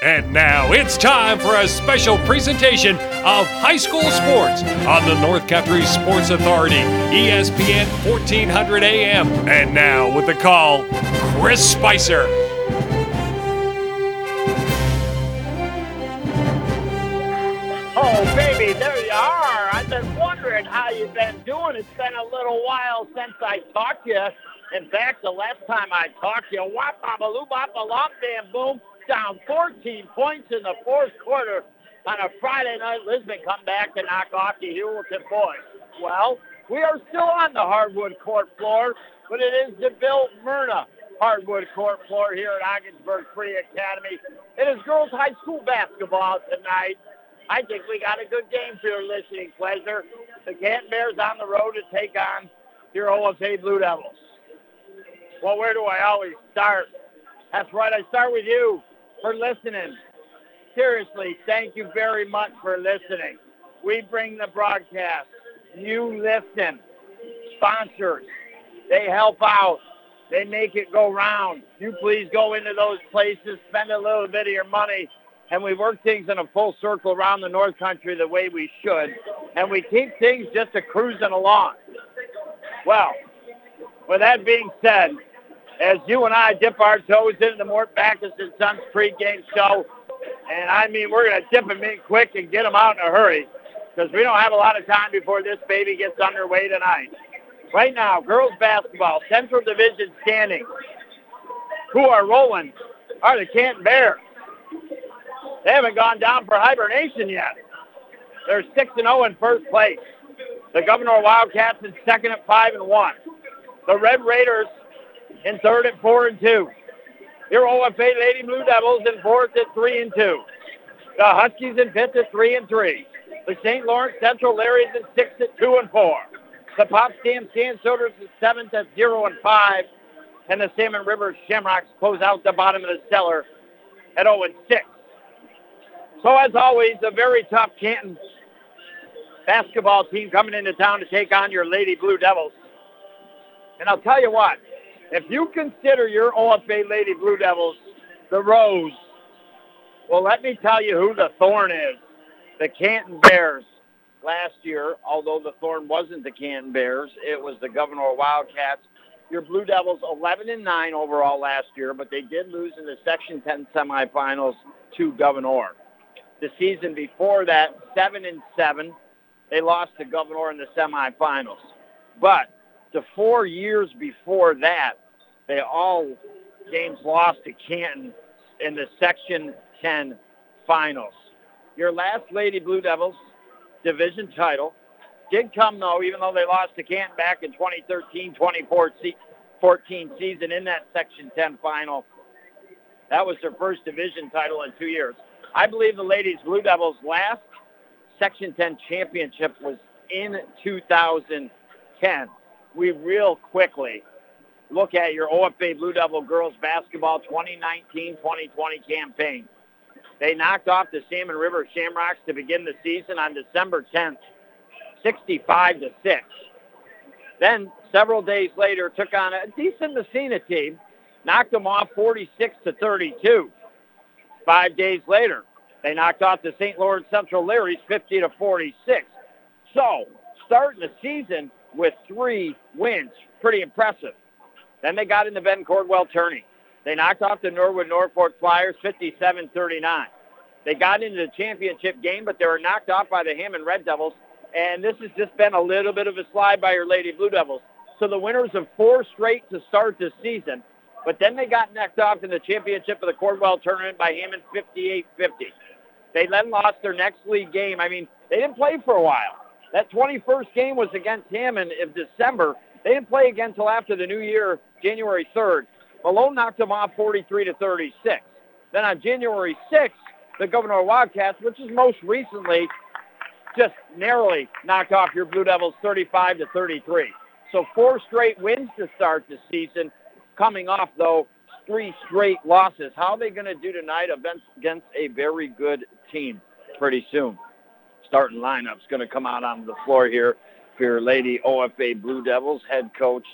And now it's time for a special presentation of high school sports on the North Country Sports Authority, ESPN 1400 AM. And now with the call, Chris Spicer. Oh, baby, there you are. I've been wondering how you've been doing. It's been a little while since I talked to you. In fact, the last time I talked to you, wop, bop, loop, bop, a lop, bam, boom, down 14 points in the fourth quarter on a Friday night. Lisbon come back to knock off the Hewlett boys. Well, we are still on the hardwood court floor, but it is the Bill Myrna hardwood court floor here at Ogdensburg Free Academy. It is girls high school basketball tonight. I think we got a good game for your listening pleasure. The Canton Bears on the road to take on your OFA Blue Devils. Well, where do I always start? That's right, I start with you for listening. Seriously, thank you very much for listening. We bring the broadcast. You listen. Sponsors, they help out. They make it go round. You please go into those places, spend a little bit of your money, and we work things in a full circle around the North Country the way we should, and we keep things just a cruising along. Well, with that being said, as you and I dip our toes into the Mort Backus and Sons pregame show, and I mean we're going to dip them in quick and get them out in a hurry because we don't have a lot of time before this baby gets underway tonight. Right now, girls basketball, Central Division standing. Who are rolling are the Canton Bears. They haven't gone down for hibernation yet. They're 6 and 0 in first place. The Gouverneur Wildcats in second at 5 and 1. The Red Raiders in third at 4 and 2. Your OFA Lady Blue Devils in fourth at 3 and 2. The Huskies in fifth at 3 and 3. The St. Lawrence Central Larrys in sixth at 2 and 4. The Potsdam Sandstoners is seventh at 0 and 5. And the Salmon River Shamrocks close out the bottom of the cellar at 0 and 6. So as always, a very tough Canton basketball team coming into town to take on your Lady Blue Devils. And I'll tell you what, if you consider your OFA Lady Blue Devils the rose, well, let me tell you who the thorn is. The Canton Bears last year, although the thorn wasn't the Canton Bears, it was the Gouverneur Wildcats. Your Blue Devils 11 and 9 overall last year, but they did lose in the Section 10 semifinals to Gouverneur. The season before that, 7 and 7, they lost to Gouverneur in the semifinals. But the four years before that, they all games lost to Canton in the Section 10 finals. Your last Lady Blue Devils division title did come, though, even though they lost to Canton back in 2013-2014 season in that Section 10 final. That was their first division title in two years. I believe the ladies Blue Devils last Section 10 championship was in 2010. We real quickly look at your OFA Blue Devil girls basketball 2019-2020 campaign. They knocked off the Salmon River Shamrocks to begin the season on December 10th, 65 to 6. Then several days later took on a decent Massena team, knocked them off 46 to 32. Five days later, they knocked off the St. Lawrence Central Larrys 50 to 46. So, starting the season with three wins, pretty impressive. Then they got into Ben Cordwell tourney. They knocked off the Norwood Norfolk Flyers 57-39. They got into the championship game, but they were knocked off by the Hammond Red Devils. And this has just been a little bit of a slide by your Lady Blue Devils. So the winners of four straight to start this season. But then they got knocked off in the championship of the Cordwell tournament by Hammond 58-50. They then lost their next league game. I mean, they didn't play for a while. That 21st game was against Hammond in December. They didn't play again until after the new year, January 3rd. Malone knocked them off 43 to 36. Then on January 6th, the Gouverneur Wildcats, which is most recently, just narrowly knocked off your Blue Devils 35 to 33. So four straight wins to start the season, coming off though three straight losses. How are they going to do tonight against a very good team pretty soon? Starting lineup's going to come out on the floor here for your Lady OFA Blue Devils head coach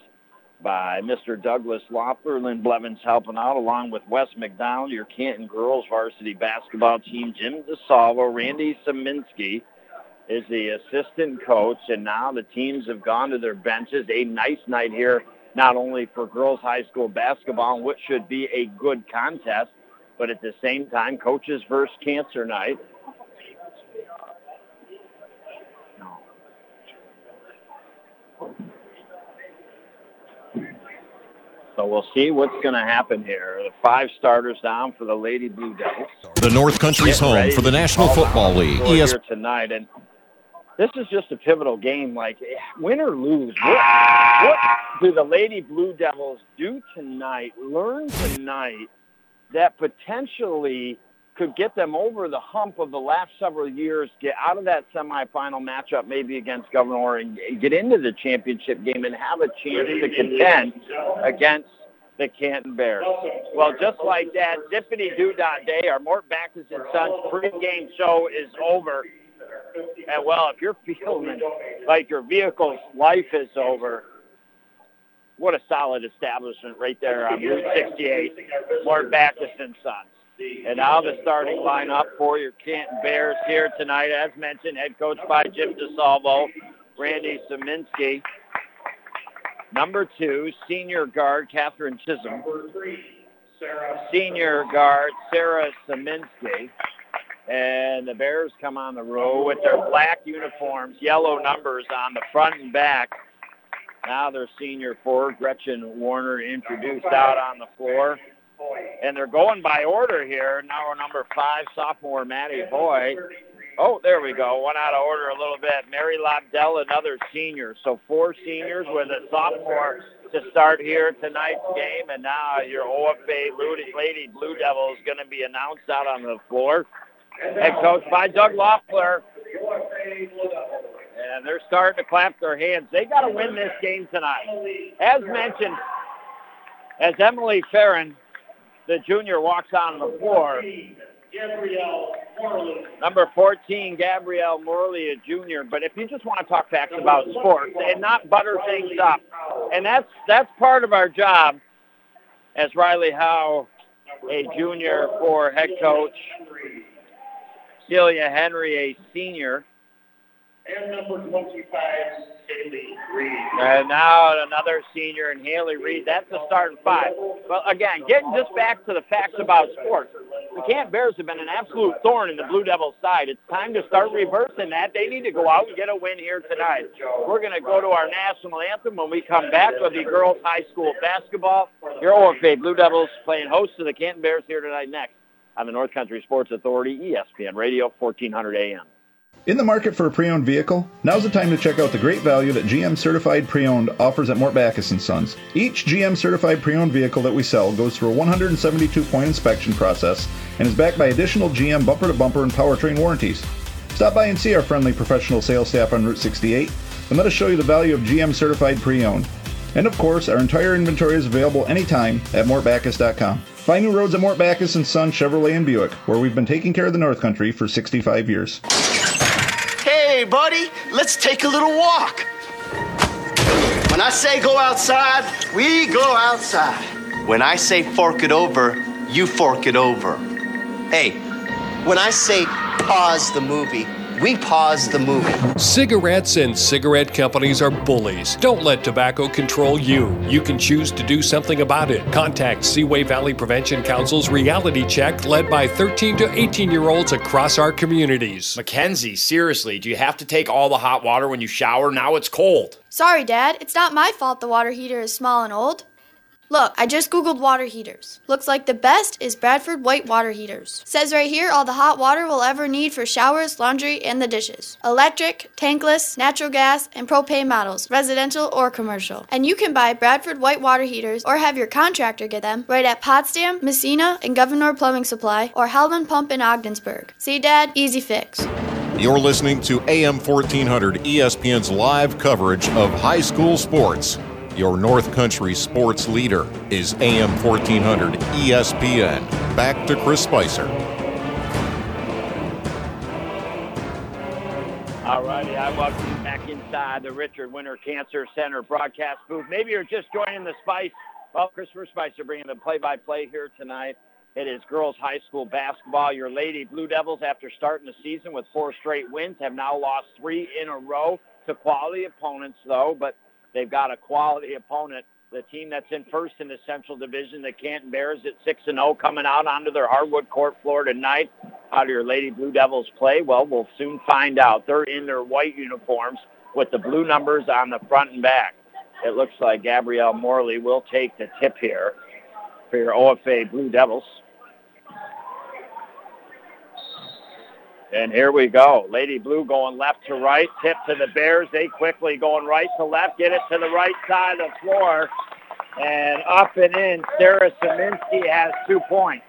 by Mr. Douglas Loeffler. Lynn Blevins helping out along with Wes McDonald, your Canton girls varsity basketball team. Jim DeSalvo, Randy Saminsky is the assistant coach. And now the teams have gone to their benches. A nice night here, not only for girls high school basketball, which should be a good contest, but at the same time, coaches versus cancer night. So we'll see what's going to happen here. The five starters down for the Lady Blue Devils. The North Country's home for the National Football League. ES- here tonight, and this is just a pivotal game. Like win or lose, what, what do the Lady Blue Devils do tonight? Learn tonight that potentially could get them over the hump of the last several years, get out of that semifinal matchup maybe against Gouverneur and get into the championship game and have a chance to contend against the Canton Bears. Well, just like that, Dippity Doo Dah Day, our Mort Backus and Sons pregame show is over. And well, if you're feeling like your vehicle's life is over, what a solid establishment right there on Route 68, Mort Backus and Sons. And now the starting lineup for your Canton Bears here tonight, as mentioned, head coach by Jim DeSalvo, Randy Saminsky. Number two, senior guard Catherine Chisholm. Senior guard Sarah Saminsky. And the Bears come on the row with their black uniforms, yellow numbers on the front and back. Now their senior forward, Gretchen Warner, introduced out on the floor. And they're going by order here. Now we're number five, sophomore Maddie Boyd. Oh, there we go. One out of order a little bit. Mary Lobdell, another senior. So four seniors with a sophomore to start here tonight's game. And now your OFA Lady Blue Devil is going to be announced out on the floor. Head coach by Doug Loeffler. And they're starting to clap their hands. They got to win this game tonight. As mentioned, as Emily Farron the junior walks on the floor. Number 14, Gabrielle Morley, a junior. But if you just want to talk facts about sports and not butter things up, and that's that's part of our job as Riley Howe, a junior for head coach, Celia Henry, a senior. And number 25, Haley Reed. And now another senior in Haley Reed. That's the starting five. Well, again, getting just back to the facts about sports. The Canton Bears have been an absolute thorn in the Blue Devils' side. It's time to start reversing that. They need to go out and get a win here tonight. We're going to go to our national anthem when we come back with the girls' high school basketball. Your OFA Blue Devils playing host to the Canton Bears here tonight next on the North Country Sports Authority, ESPN Radio, 1400 AM. In the market for a pre-owned vehicle? Now's the time to check out the great value that GM Certified Pre-Owned offers at Mort Backus & Sons. Each GM Certified Pre-Owned vehicle that we sell goes through a 172-point inspection process and is backed by additional GM bumper-to-bumper and powertrain warranties. Stop by and see our friendly professional sales staff on Route 68 and let us show you the value of GM Certified Pre-Owned. And of course, our entire inventory is available anytime at mortbackus.com. Find new roads at Mort Backus & Sons Chevrolet and Buick, where we've been taking care of the North Country for 65 years. Hey, buddy, let's take a little walk. When I say go outside, we go outside. When I say fork it over, you fork it over. Hey, when I say pause the movie, we pause the movie. Cigarettes and cigarette companies are bullies. Don't let tobacco control you. You can choose to do something about it. Contact Seaway Valley Prevention Council's reality check led by 13 to 18 year olds across our communities. Mackenzie, seriously, do you have to take all the hot water when you shower? Now it's cold. Sorry, Dad. It's not my fault the water heater is small and old. Look, I just googled water heaters. Looks like the best is Bradford White Water Heaters. Says right here all the hot water we'll ever need for showers, laundry, and the dishes. Electric, tankless, natural gas, and propane models, residential or commercial. And you can buy Bradford White Water Heaters or have your contractor get them right at Potsdam, Massena, and Gouverneur Plumbing Supply or Howland Pump in Ogdensburg. See, Dad? Easy fix. You're listening to AM 1400 ESPN's live coverage of high school sports. Your North Country sports leader is AM 1400 ESPN. Back to Chris Spicer. All righty, I welcome you back inside the Richard Winter Cancer Center broadcast booth. Maybe you're just joining the Spice. Well, Christopher Spicer bringing the play-by-play here tonight. It is girls high school basketball. Your Lady Blue Devils, after starting the season with four straight wins, have now lost three in a row to quality opponents, though. But they've got a quality opponent. The team that's in first in the Central Division, the Canton Bears, at six and zero, coming out onto their hardwood court floor tonight. How do your Lady Blue Devils play? Well, we'll soon find out. They're in their white uniforms with the blue numbers on the front and back. It looks like Gabrielle Morley will take the tip here for your OFA Blue Devils. And here we go. Lady Blue going left to right, tip to the Bears. They quickly going right to left, get it to the right side of the floor. And up and in, Sarah Saminsky has two points.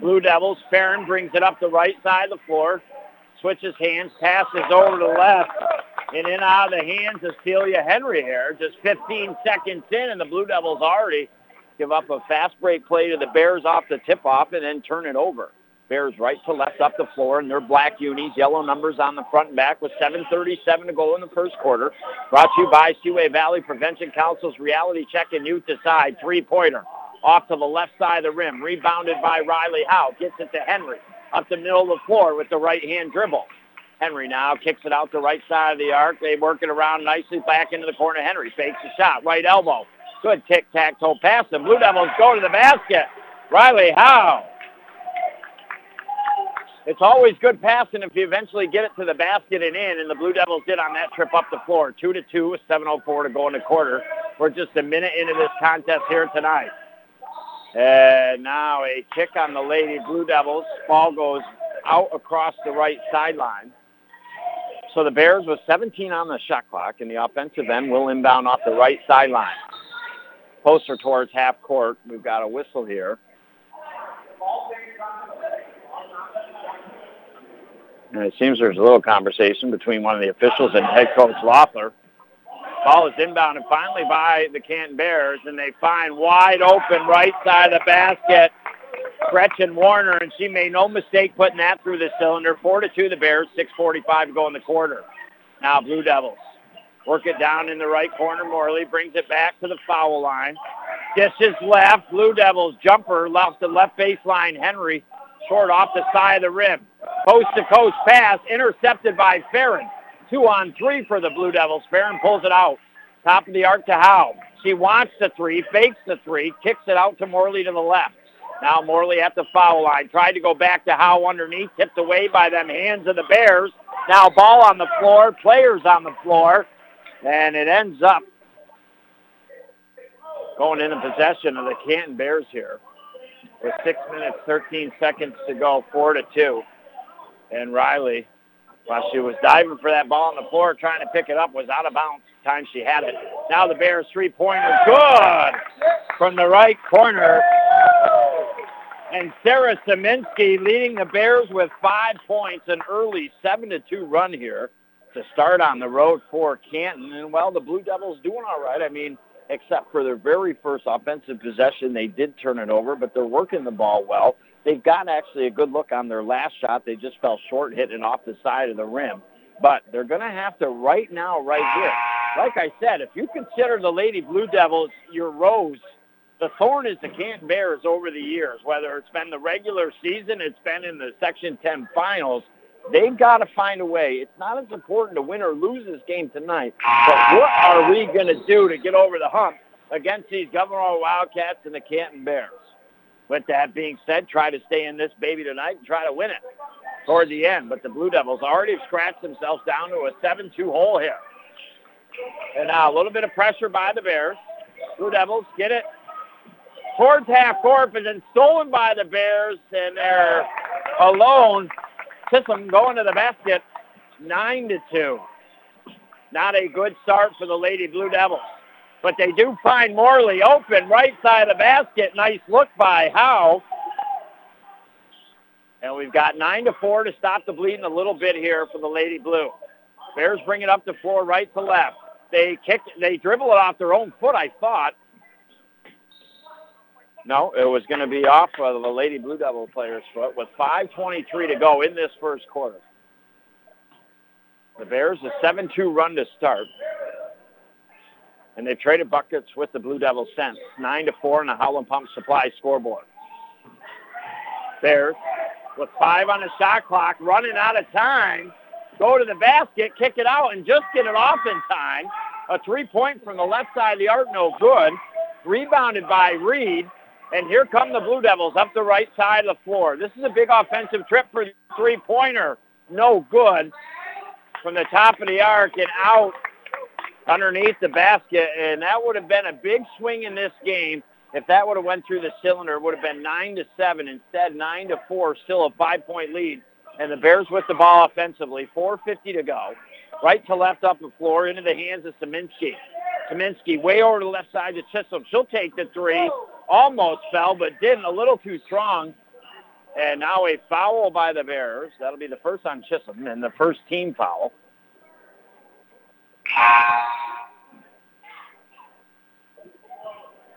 Blue Devils, Farron brings it up the right side of the floor, switches hands, passes over to the left, and in out of the hands of Celia Henry here. Just 15 seconds in, and the Blue Devils already give up a fast break play to the Bears off the tip-off and then turn it over. Bears right to left up the floor in their black unis, yellow numbers on the front and back with 7.37 to go in the first quarter. Brought to you by Seaway Valley Prevention Council's Reality Check and Youth Decide three-pointer. Off to the left side of the rim, rebounded by Riley Howe. Gets it to Henry up the middle of the floor with the right-hand dribble. Henry now kicks it out the right side of the arc. They work it around nicely back into the corner. Henry fakes the shot, right elbow. Good tic-tac-toe pass. The Blue Devils go to the basket. Riley Howe it's always good passing if you eventually get it to the basket and in, and the Blue Devils did on that trip up the floor. Two to two with 7:04 to go in the quarter. We're just a minute into this contest here tonight. And now a kick on the Lady Blue Devils. Ball goes out across the right sideline. So the Bears with 17 on the shot clock, and the offensive end will inbound off the right sideline. Closer towards half court. We've got a whistle here. And it seems there's a little conversation between one of the officials and head coach Loeffler. Ball is inbounded finally by the Canton Bears, and they find wide open right side of the basket Gretchen Warner, and she made no mistake putting that through the cylinder. 4 to 2 the Bears, 6.45 to go in the quarter. Now Blue Devils work it down in the right corner. Morley brings it back to the foul line. Dishes left. Blue Devils jumper left the left baseline. Henry short off the side of the rim. Coast to coast pass intercepted by Farron. Two on three for the Blue Devils. Farron pulls it out. Top of the arc to Howe. She wants the three, fakes the three, kicks it out to Morley to the left. Now Morley at the foul line. Tried to go back to Howe underneath, tipped away by them hands of the Bears. Now ball on the floor, players on the floor, and it ends up going into possession of the Canton Bears here with six minutes, 13 seconds to go, four to two. And Riley, while she was diving for that ball on the floor, trying to pick it up, was out of bounds time she had it. Now the Bears three-pointer, good from the right corner. And Sarah Saminsky leading the Bears with five points, an early 7 to two run here to start on the road for Canton. And, well, the Blue Devils doing all right. I mean, except for their very first offensive possession. They did turn it over, but they're working the ball well. They've got actually a good look on their last shot. They just fell short hitting off the side of the rim. But they're going to have to right now, right here. Like I said, if you consider the Lady Blue Devils your rose, the thorn is the Canton Bears over the years, whether it's been the regular season, it's been in the Section 10 finals. They've got to find a way. It's not as important to win or lose this game tonight, but what are we going to do to get over the hump against these Gouverneur Wildcats and the Canton Bears? With that being said, try to stay in this baby tonight and try to win it toward the end. But the Blue Devils already scratched themselves down to a 7-2 hole here. And now a little bit of pressure by the Bears. Blue Devils get it towards half court, but then stolen by the Bears, and they're alone Chisholm going to the basket, nine to two. Not a good start for the Lady Blue Devils, but they do find Morley open right side of the basket. Nice look by Howe. And we've got nine to four to stop the bleeding a little bit here for the Lady Blue. Bears bring it up the floor right to left. They kick, they dribble it off their own foot, I thought. No, it was going to be off of the Lady Blue Devil player's foot with 5.23 to go in this first quarter. The Bears a 7-2 run to start. And they've traded buckets with the Blue Devils since. 9 to 4 on the Howland Pump Supply scoreboard. Bears with five on the shot clock, running out of time. Go to the basket, kick it out, and just get it off in time. A three-point from the left side of the arc, no good. Rebounded by Reed. And here come the Blue Devils up the right side of the floor. This is a big offensive trip for the three-pointer. No good. From the top of the arc and out underneath the basket. And that would have been a big swing in this game. If that would have went through the cylinder, it would have been 9 to 7. Instead, 9 to 4, still a five-point lead. And the Bears with the ball offensively. 4.50 to go. Right to left up the floor into the hands of Saminsky. Saminsky way over to the left side to Chisholm. She'll take the three. Almost fell, but didn't. A little too strong. And now a foul by the Bears. That'll be the first on Chisholm and the first team foul.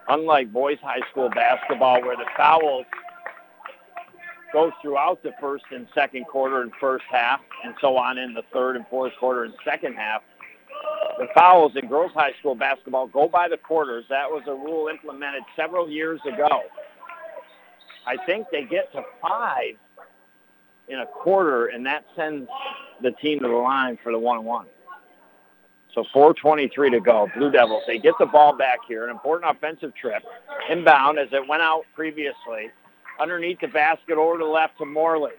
Unlike boys high school basketball where the fouls go throughout the first and second quarter and first half and so on in the third and fourth quarter and second half, the fouls in girls high school basketball go by the quarters. That was a rule implemented several years ago. I think they get to five in a quarter, and that sends the team to the line for the one-on-one. So 4.23 to go. Blue Devils, they get the ball back here. An important offensive trip. Inbound as it went out previously. Underneath the basket over to the left to Morley.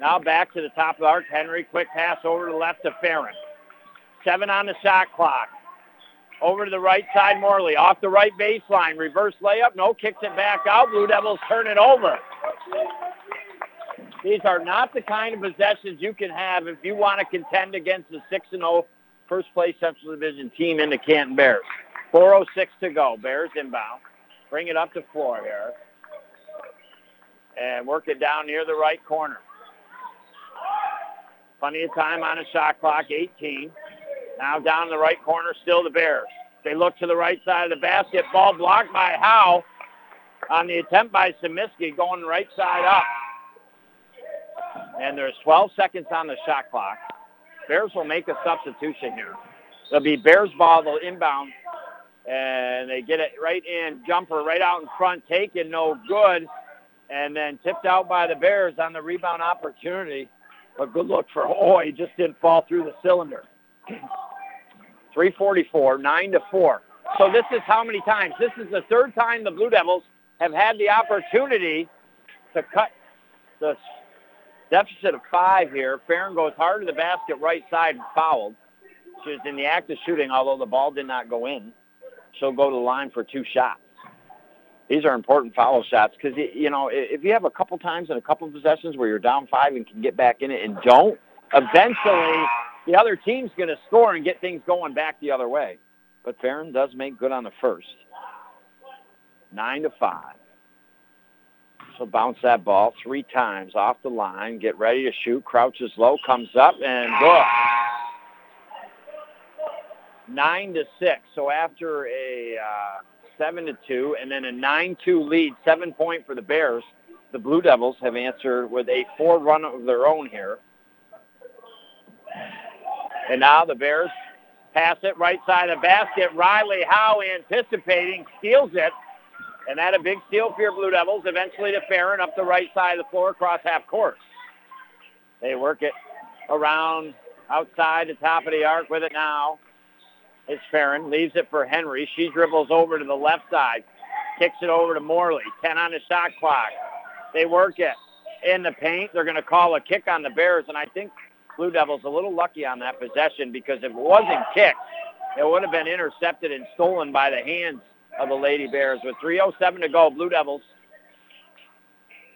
Now back to the top of the arc. Henry, quick pass over to the left to Farron. Seven on the shot clock. Over to the right side, Morley. Off the right baseline. Reverse layup. No, kicks it back out. Blue Devils turn it over. These are not the kind of possessions you can have if you want to contend against the 6-0 first place Central Division team in the Canton Bears. 4.06 to go. Bears inbound. Bring it up to floor here. And work it down near the right corner. Plenty of time on the shot clock, 18. Now down the right corner, still the Bears. They look to the right side of the basket. Ball blocked by Howe on the attempt by Saminsky going right side up. And there's 12 seconds on the shot clock. Bears will make a substitution here. It'll be Bears ball, they'll inbound, and they get it right in, jumper right out in front, taken, no good, and then tipped out by the Bears on the rebound opportunity. A good look for Hoy, just didn't fall through the cylinder. 344, 9 to 4. So this is how many times? This is the third time the Blue Devils have had the opportunity to cut the deficit of five here. Farron goes hard to the basket right side and fouled. She was in the act of shooting, although the ball did not go in. She'll go to the line for two shots. These are important foul shots because, you know, if you have a couple times in a couple possessions where you're down five and can get back in it and don't, eventually the other team's going to score and get things going back the other way. But Farron does make good on the first. Nine to five. So bounce that ball three times off the line. Get ready to shoot. Crouches low, comes up, and good. Nine to six. So after a uh, seven to two, and then a nine-two lead, seven point for the Bears. The Blue Devils have answered with a four run of their own here. And now the Bears pass it right side of the basket. Riley Howe anticipating, steals it. And that a big steal for your Blue Devils. Eventually to Farron up the right side of the floor across half court. They work it around outside the top of the arc with it now. It's Farron. Leaves it for Henry. She dribbles over to the left side. Kicks it over to Morley. 10 on the shot clock. They work it in the paint. They're going to call a kick on the Bears. And I think Blue Devils a little lucky on that possession because if it wasn't kicked, it would have been intercepted and stolen by the hands of the Lady Bears. With 3.07 to go, Blue Devils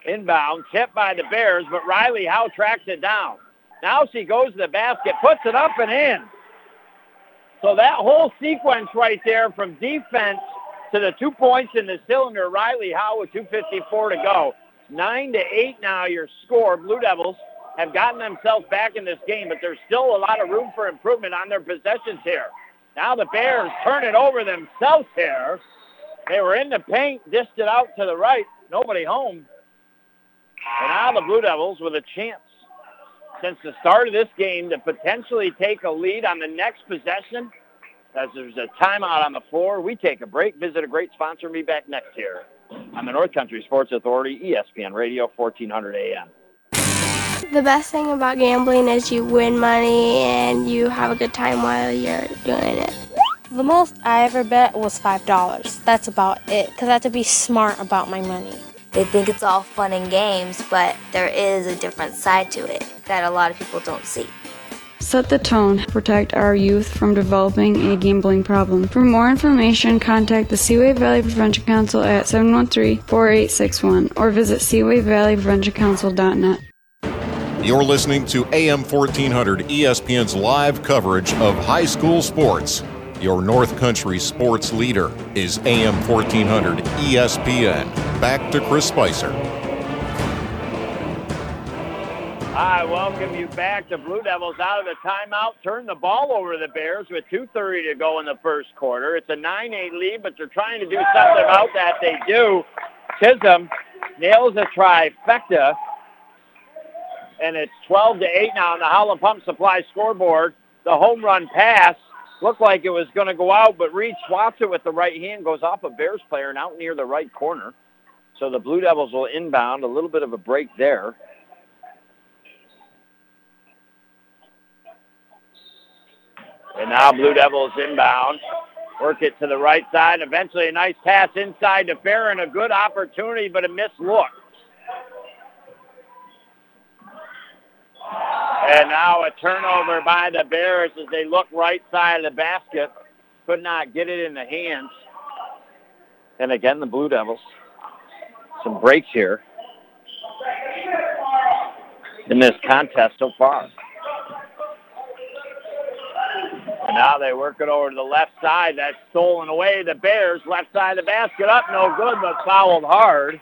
inbound, tipped by the Bears, but Riley Howe tracks it down. Now she goes to the basket, puts it up and in. So that whole sequence right there from defense to the two points in the cylinder, Riley Howe with 2.54 to go. 9 to 8 now your score. Blue Devils have gotten themselves back in this game, but there's still a lot of room for improvement on their possessions here. Now the Bears turn it over themselves here. They were in the paint, dished it out to the right. Nobody home. And now the Blue Devils with a chance since the start of this game to potentially take a lead on the next possession. As there's a timeout on the floor, we take a break, visit a great sponsor, and be back next year on the North Country Sports Authority, ESPN Radio, 1400 AM. The best thing about gambling is you win money and you have a good time while you're doing it. The most I ever bet was $5. That's about it, because I have to be smart about my money. They think it's all fun and games, but there is a different side to it that a lot of people don't see. Set the tone. Protect our youth from developing a gambling problem. For more information, contact the Seaway Valley Prevention Council at 713-4861 or visit seawayvalleypreventioncouncil.net. You're listening to AM 1400 ESPN's live coverage of high school sports. Your North Country sports leader is AM 1400 ESPN. Back to Chris Spicer. I welcome you back. The Blue Devils out of the timeout turn the ball over the Bears with 2.30 to go in the first quarter. It's a 9-8 lead, but they're trying to do something about that. They do. Chisholm nails a trifecta, and it's 12 to 8 now on the Howland Pump Supply scoreboard. The home run pass looked like it was going to go out, but Reed swats it with the right hand, goes off a Bears player and out near the right corner. So the Blue Devils will inbound. A little bit of a break there. And now Blue Devils inbound. Work it to the right side. Eventually a nice pass inside to Farron. A good opportunity, but a missed look. And now a turnover by the Bears as they look right side of the basket. Could not get it in the hands. And again, the Blue Devils. Some breaks here in this contest so far. And now they work it over to the left side. That's stolen away. The Bears, left side of the basket up, no good, but fouled hard.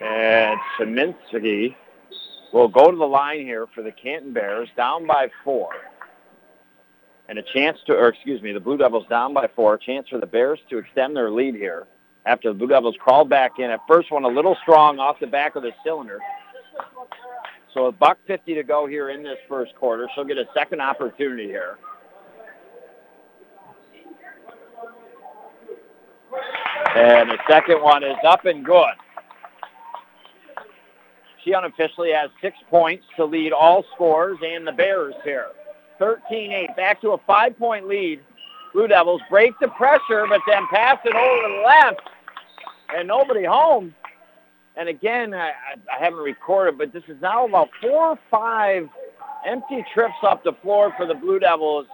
And Szyminski will go to the line here for the Canton Bears, down by four. And a chance to, or excuse me, the Blue Devils down by four. A chance for the Bears to extend their lead here after the Blue Devils crawled back in. At first one a little strong off the back of the cylinder. So a buck 50 to go here in this first quarter. She'll get a second opportunity here. And the second one is up and good. She unofficially has six points to lead all scores and the Bears here. 13-8, back to a five-point lead. Blue Devils break the pressure, but then pass it over to the left, and nobody home. And again, I, I haven't recorded, but this is now about four or five empty trips up the floor for the Blue Devils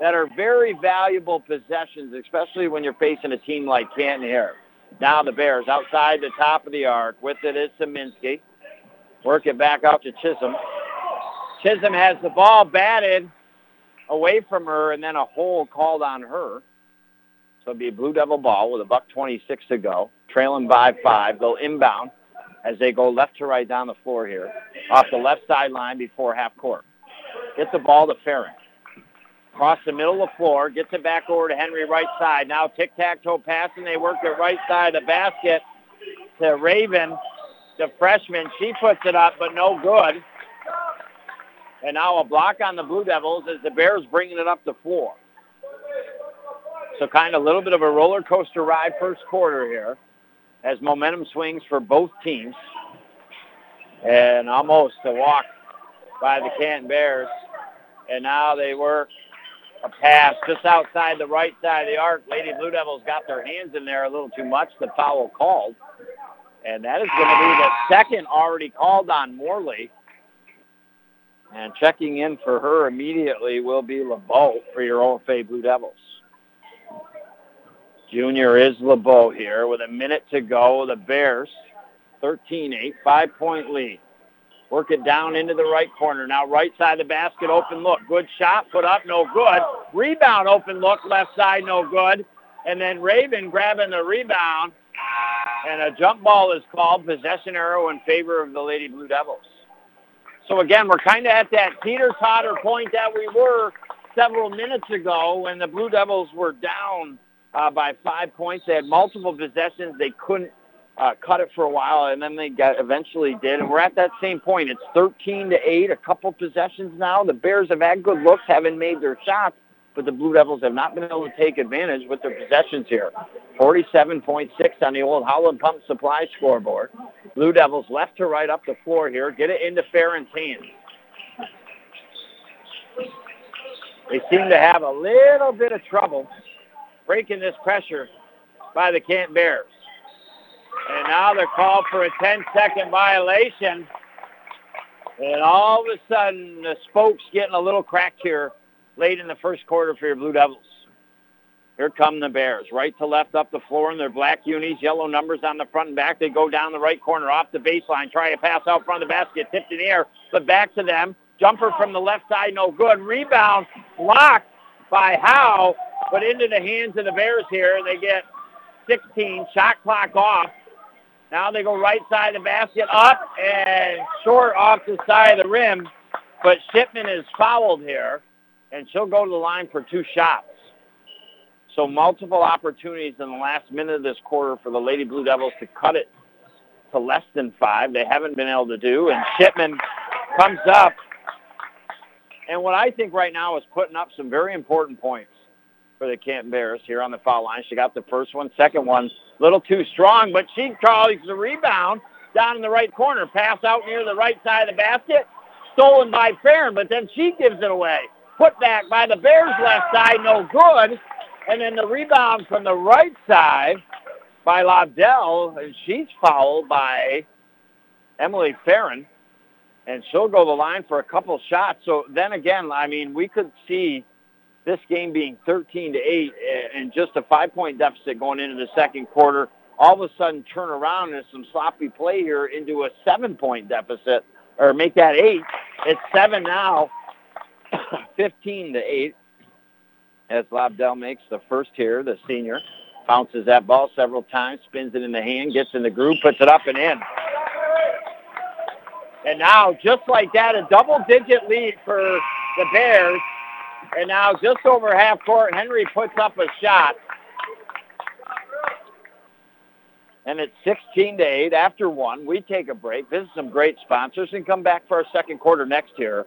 that are very valuable possessions, especially when you're facing a team like Canton here. Now the Bears outside the top of the arc. With it is Szyminski. Work it back out to Chisholm. Chisholm has the ball batted away from her and then a hole called on her. So it'll be a Blue Devil ball with a buck 26 to go. Trailing by five. They'll inbound as they go left to right down the floor here. Off the left sideline before half court. Get the ball to Farron. Across the middle of the floor. Gets it back over to Henry right side. Now tic-tac-toe passing. They work it right side of the basket to Raven the freshman. She puts it up, but no good. And now a block on the Blue Devils as the Bears bringing it up the floor. So kind of a little bit of a roller coaster ride first quarter here as momentum swings for both teams. And almost a walk by the Canton Bears. And now they work a pass just outside the right side of the arc. Lady Blue Devils got their hands in there a little too much. The foul called. And that is going to be the second already called on Morley. And checking in for her immediately will be LeBeau for your Old OFA Blue Devils. Junior is LeBeau here with a minute to go. The Bears, 13-8, five-point lead. Work it down into the right corner. Now right side of the basket, open look. Good shot, put up, no good. Rebound, open look, left side, no good. And then Raven grabbing the rebound and a jump ball is called, possession arrow in favor of the Lady Blue Devils. So again, we're kind of at that teeter-totter point that we were several minutes ago when the Blue Devils were down uh, by five points. They had multiple possessions. They couldn't uh, cut it for a while, and then they got eventually did. And we're at that same point. It's 13 to eight. A couple possessions now. The Bears have had good looks, haven't made their shots, but the Blue Devils have not been able to take advantage with their possessions here. 47.6 on the old Howland Pump Supply scoreboard. Blue Devils left to right up the floor here. Get it into Farron's hands. They seem to have a little bit of trouble breaking this pressure by the Canton Bears. And now they're called for a 10-second violation. And all of a sudden, the spokes getting a little cracked here late in the first quarter for your Blue Devils. Here come the Bears, right to left up the floor in their black unis, yellow numbers on the front and back. They go down the right corner off the baseline, try a pass out front of the basket, tipped in the air, but back to them. Jumper from the left side, no good. Rebound blocked by Howe, but into the hands of the Bears here. They get 16, shot clock off. Now they go right side of the basket, up and short off the side of the rim. But Shipman is fouled here, and she'll go to the line for two shots. So multiple opportunities in the last minute of this quarter for the Lady Blue Devils to cut it to less than five. They haven't been able to do, and Shipman comes up. And what I think right now is putting up some very important points for the Canton Bears here on the foul line. She got the first one, second one, a little too strong, but she calls the rebound down in the right corner. Pass out near the right side of the basket, stolen by Farron, but then she gives it away. Put back by the Bears left side, no good. And then the rebound from the right side by Lobdell, and she's fouled by Emily Farron, and she'll go the line for a couple shots. So then again, I mean, we could see this game being 13 to 8 eh, and just a five point deficit going into the second quarter, all of a sudden turn around and some sloppy play here into a seven point deficit or make that eight. It's seven now, 15 to 8 as Lobdell makes the first here, the senior. Bounces that ball several times, spins it in the hand, gets in the groove, puts it up and in. And now, just like that, a double-digit lead for the Bears. And now just over half court, Henry puts up a shot. And it's 16 to 8 after one. We take a break, visit some great sponsors, and come back for our second quarter next year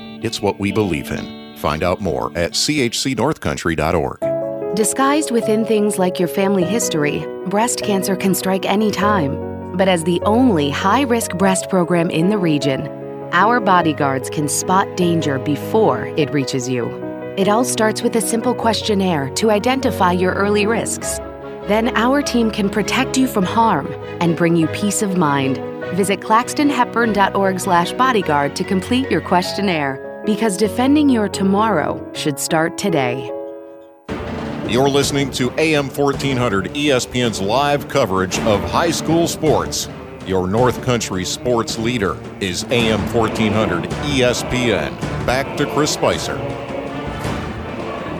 it's what we believe in. Find out more at chcnorthcountry.org. Disguised within things like your family history, breast cancer can strike any time. But as the only high risk breast program in the region, our bodyguards can spot danger before it reaches you. It all starts with a simple questionnaire to identify your early risks. Then our team can protect you from harm and bring you peace of mind. Visit claxtonhepburn.org/bodyguard to complete your questionnaire because defending your tomorrow should start today. You're listening to AM 1400 ESPN's live coverage of high school sports. Your North Country sports leader is AM 1400 ESPN. Back to Chris Spicer.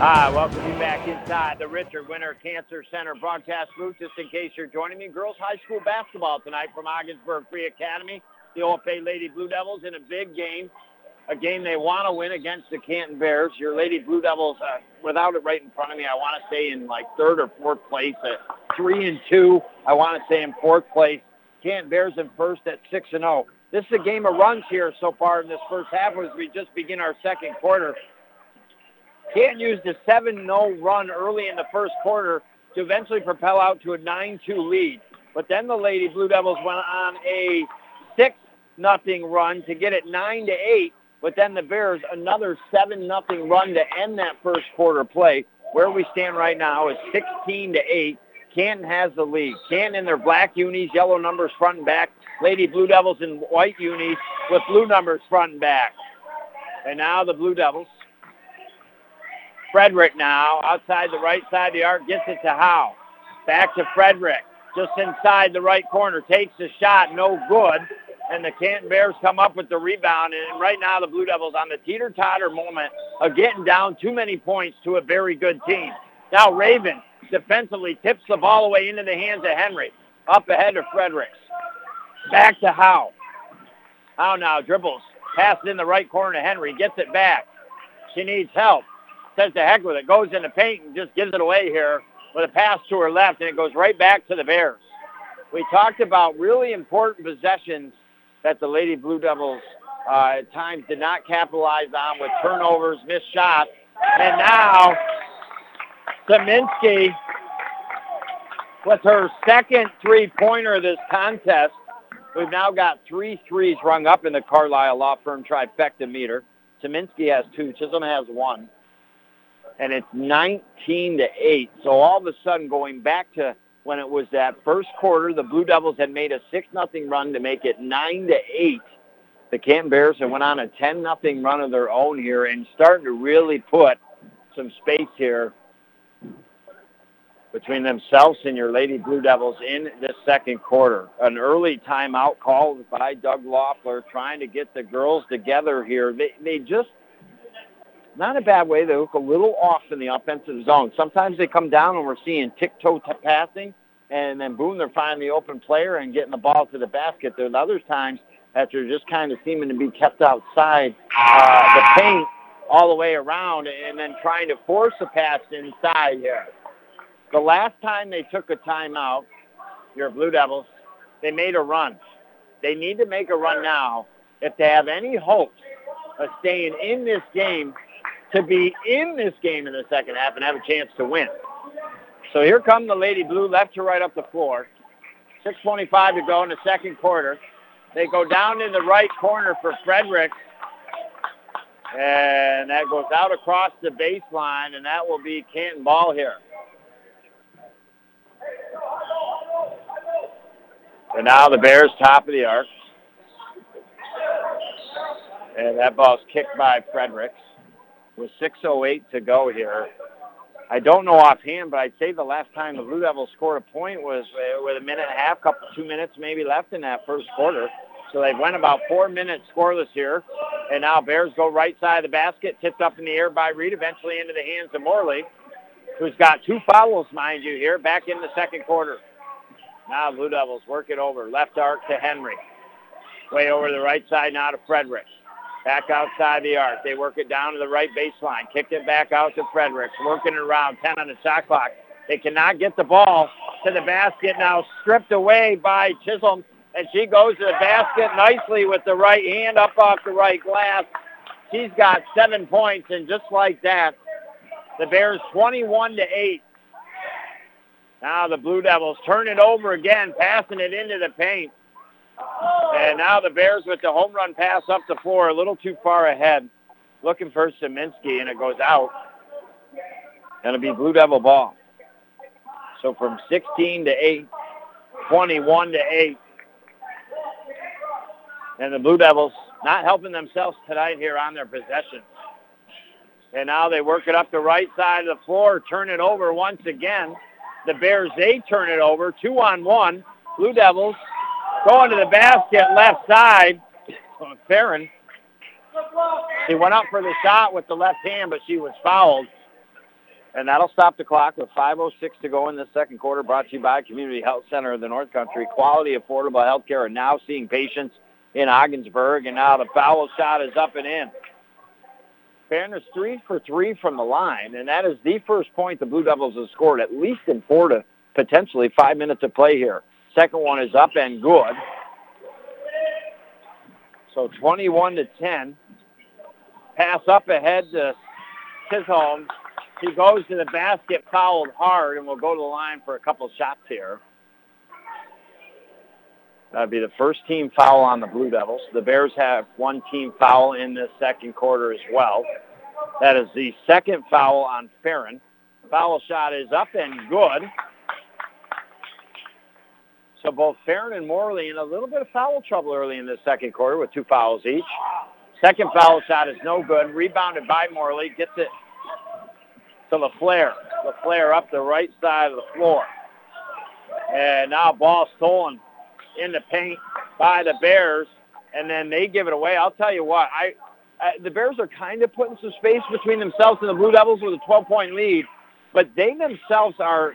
Hi, welcome you back inside the Richard Winter Cancer Center broadcast booth. Just in case you're joining me, girls high school basketball tonight from Ogdensburg Free Academy. The OFA Lady Blue Devils in a big game, a game they want to win against the Canton Bears. Your Lady Blue Devils, uh, without it right in front of me, I want to say in like third or fourth place at three and two. I want to say in fourth place. Canton Bears in first at six and zero. This is a game of runs here so far in this first half as we just begin our second quarter. Canton used a 7-0 run early in the first quarter to eventually propel out to a 9-2 lead. But then the Lady Blue Devils went on a 6 nothing run to get it 9 to 8. But then the Bears another 7 nothing run to end that first quarter play. Where we stand right now is 16 to 8. Canton has the lead. Canton in their black unis, yellow numbers front and back. Lady Blue Devils in white unis with blue numbers front and back. And now the Blue Devils Frederick now outside the right side of the arc gets it to Howe. Back to Frederick. Just inside the right corner. Takes the shot. No good. And the Canton Bears come up with the rebound. And right now the Blue Devils on the teeter-totter moment of getting down too many points to a very good team. Now Raven defensively tips the ball away into the hands of Henry. Up ahead of Fredericks. Back to Howe. Howe now dribbles. Passes in the right corner to Henry. Gets it back. She needs help. Says the heck with it. Goes in the paint and just gives it away here with a pass to her left, and it goes right back to the Bears. We talked about really important possessions that the Lady Blue Devils uh, at times did not capitalize on with turnovers, missed shots, and now Zeminski with her second three-pointer of this contest. We've now got three threes rung up in the Carlisle Law Firm trifecta meter. Zeminski has two. Chisholm has one. And it's 19 to 8. So all of a sudden, going back to when it was that first quarter, the Blue Devils had made a 6 nothing run to make it 9 to 8. The Canton Bears have went on a 10 nothing run of their own here and starting to really put some space here between themselves and your Lady Blue Devils in the second quarter. An early timeout called by Doug Loeffler trying to get the girls together here. They, they just, not a bad way, they look a little off in the offensive zone. Sometimes they come down and we're seeing tick-toe t- passing, and then boom, they're finding the open player and getting the ball to the basket. There's other times that they're just kind of seeming to be kept outside uh, the paint all the way around and then trying to force a pass inside here. The last time they took a timeout, your Blue Devils, they made a run. They need to make a run now if they have any hopes of staying in this game to be in this game in the second half and have a chance to win. So here come the Lady Blue, left to right up the floor. 6.25 to go in the second quarter. They go down in the right corner for Frederick. And that goes out across the baseline, and that will be Canton ball here. And now the Bears top of the arc. And that ball's kicked by Fredericks with 6.08 to go here. I don't know offhand, but I'd say the last time the Blue Devils scored a point was uh, with a minute and a half, couple two minutes maybe left in that first quarter. So they've went about four minutes scoreless here. And now Bears go right side of the basket, tipped up in the air by Reed, eventually into the hands of Morley, who's got two fouls, mind you, here, back in the second quarter. Now Blue Devils work it over. Left arc to Henry. Way over the right side now to Fredericks. Back outside the arc. They work it down to the right baseline. Kicked it back out to Fredericks. Working around. 10 on the shot clock. They cannot get the ball to the basket. Now stripped away by Chisholm. And she goes to the basket nicely with the right hand up off the right glass. She's got seven points. And just like that, the Bears 21 to 8 now the Blue Devils turn it over again, passing it into the paint. And now the Bears with the home run pass up the floor, a little too far ahead, looking for Zeminski, and it goes out. Going to be Blue Devil ball. So from 16 to 8, 21 to 8. And the Blue Devils not helping themselves tonight here on their possession. And now they work it up the right side of the floor, turn it over once again. The Bears, they turn it over, two on one. Blue Devils going to the basket, left side. Oh, Farron, she went up for the shot with the left hand, but she was fouled. And that'll stop the clock with 5.06 to go in the second quarter, brought to you by Community Health Center of the North Country. Quality, affordable health care, and now seeing patients in Ogdensburg. And now the foul shot is up and in. Farron is three for three from the line, and that is the first point the Blue Devils have scored, at least in four to potentially five minutes of play here. Second one is up and good. So 21 to 10. Pass up ahead to Chisholm. He goes to the basket, fouled hard, and will go to the line for a couple shots here. That'd be the first team foul on the Blue Devils. The Bears have one team foul in the second quarter as well. That is the second foul on Farron. Foul shot is up and good. So both Farron and Morley in a little bit of foul trouble early in the second quarter with two fouls each. Second foul shot is no good. Rebounded by Morley. Gets it to LaFleur. LaFleur up the right side of the floor. And now ball stolen in the paint by the Bears, and then they give it away. I'll tell you what, I uh, the Bears are kind of putting some space between themselves and the Blue Devils with a 12-point lead, but they themselves are,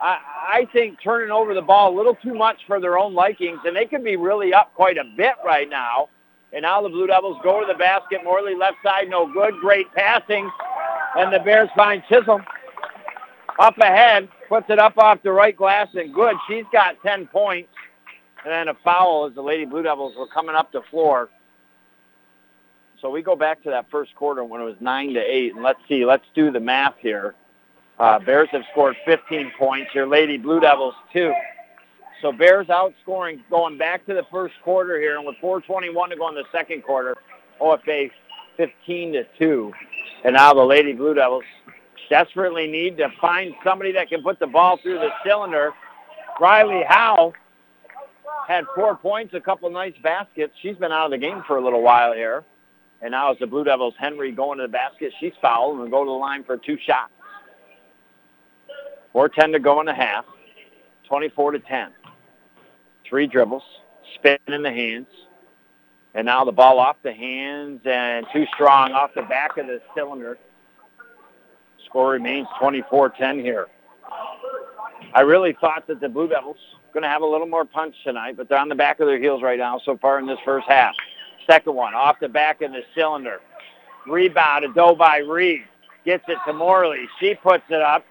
I, I think, turning over the ball a little too much for their own likings, and they could be really up quite a bit right now. And now the Blue Devils go to the basket. Morley left side, no good. Great passing. And the Bears find Chisholm up ahead, puts it up off the right glass and good. She's got 10 points. And then a foul as the Lady Blue Devils were coming up the floor. So we go back to that first quarter when it was 9 to 8. And let's see, let's do the math here. Uh, Bears have scored 15 points. Your Lady Blue Devils, two. So Bears outscoring going back to the first quarter here, and with 4:21 to go in the second quarter, OFA 15 to two, and now the Lady Blue Devils desperately need to find somebody that can put the ball through the cylinder. Riley Howe had four points, a couple nice baskets. She's been out of the game for a little while here. And now as the Blue Devils, Henry going to the basket. She's fouled and will go to the line for two shots. 4.10 to go in the half. 24 to 10. Three dribbles, spin in the hands. And now the ball off the hands and too strong off the back of the cylinder. Score remains 24-10 here. I really thought that the Blue Devils going to have a little more punch tonight, but they're on the back of their heels right now so far in this first half. Second one, off the back of the cylinder. Rebound, a dove by Reed. Gets it to Morley. She puts it up.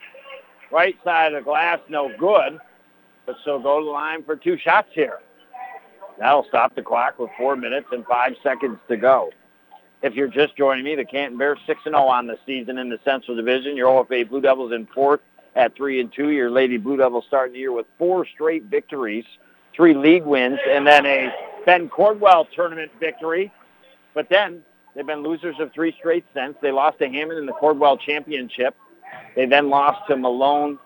Right side of the glass, no good. But she'll go to the line for two shots here. That'll stop the clock with four minutes and five seconds to go. If you're just joining me, the Canton Bears 6-0 on the season in the Central Division. Your OFA Blue Devils in fourth at 3 and 2. Your Lady Blue Devils starting the year with four straight victories, three league wins, and then a Ben Cordwell tournament victory. But then they've been losers of three straight since. They lost to Hammond in the Cordwell Championship. They then lost to Malone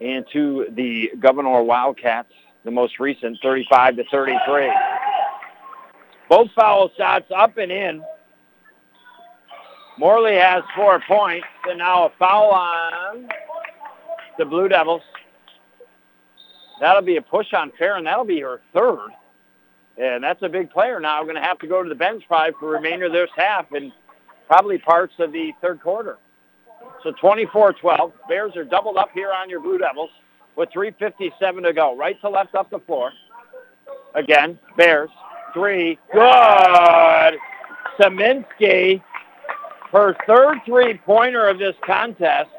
and to the Gouverneur Wildcats, the most recent, 35 to 33. Both foul shots up and in. Morley has four points, and now a foul on the Blue Devils. That'll be a push on Fair, and that'll be her third. And that's a big player now. Going to have to go to the bench probably for the remainder of this half and probably parts of the third quarter. So 24-12. Bears are doubled up here on your Blue Devils with 3.57 to go. Right to left up the floor. Again, Bears. Three. Good. Saminsky, her third three-pointer of this contest.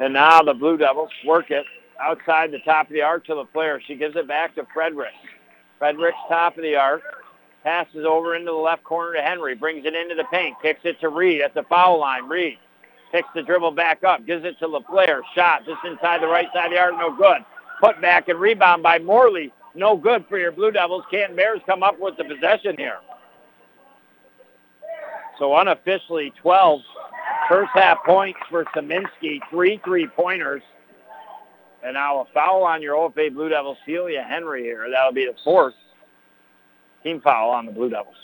And now the Blue Devils work it outside the top of the arc to the player. She gives it back to Fredericks. Fredericks top of the arc. Passes over into the left corner to Henry. Brings it into the paint. Kicks it to Reed at the foul line. Reed picks the dribble back up. Gives it to LaFleur. Shot just inside the right side of the arc. No good. Put back and rebound by Morley. No good for your Blue Devils. Canton Bears come up with the possession here. So unofficially 12 first half points for Saminsky. Three three-pointers. And now a foul on your OFA Blue Devils, Celia Henry here. That'll be the fourth team foul on the Blue Devils.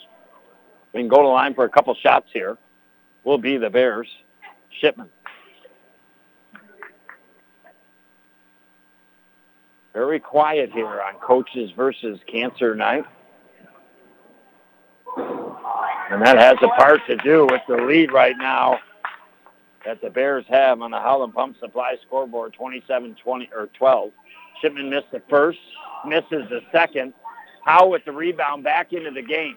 We can go to the line for a couple shots here. Will be the Bears. Shipman. Very quiet here on coaches versus cancer night. And that has a part to do with the lead right now that the Bears have on the Howland Pump Supply scoreboard, 27-20 or 12. Shipman missed the first, misses the second. Howe with the rebound back into the game.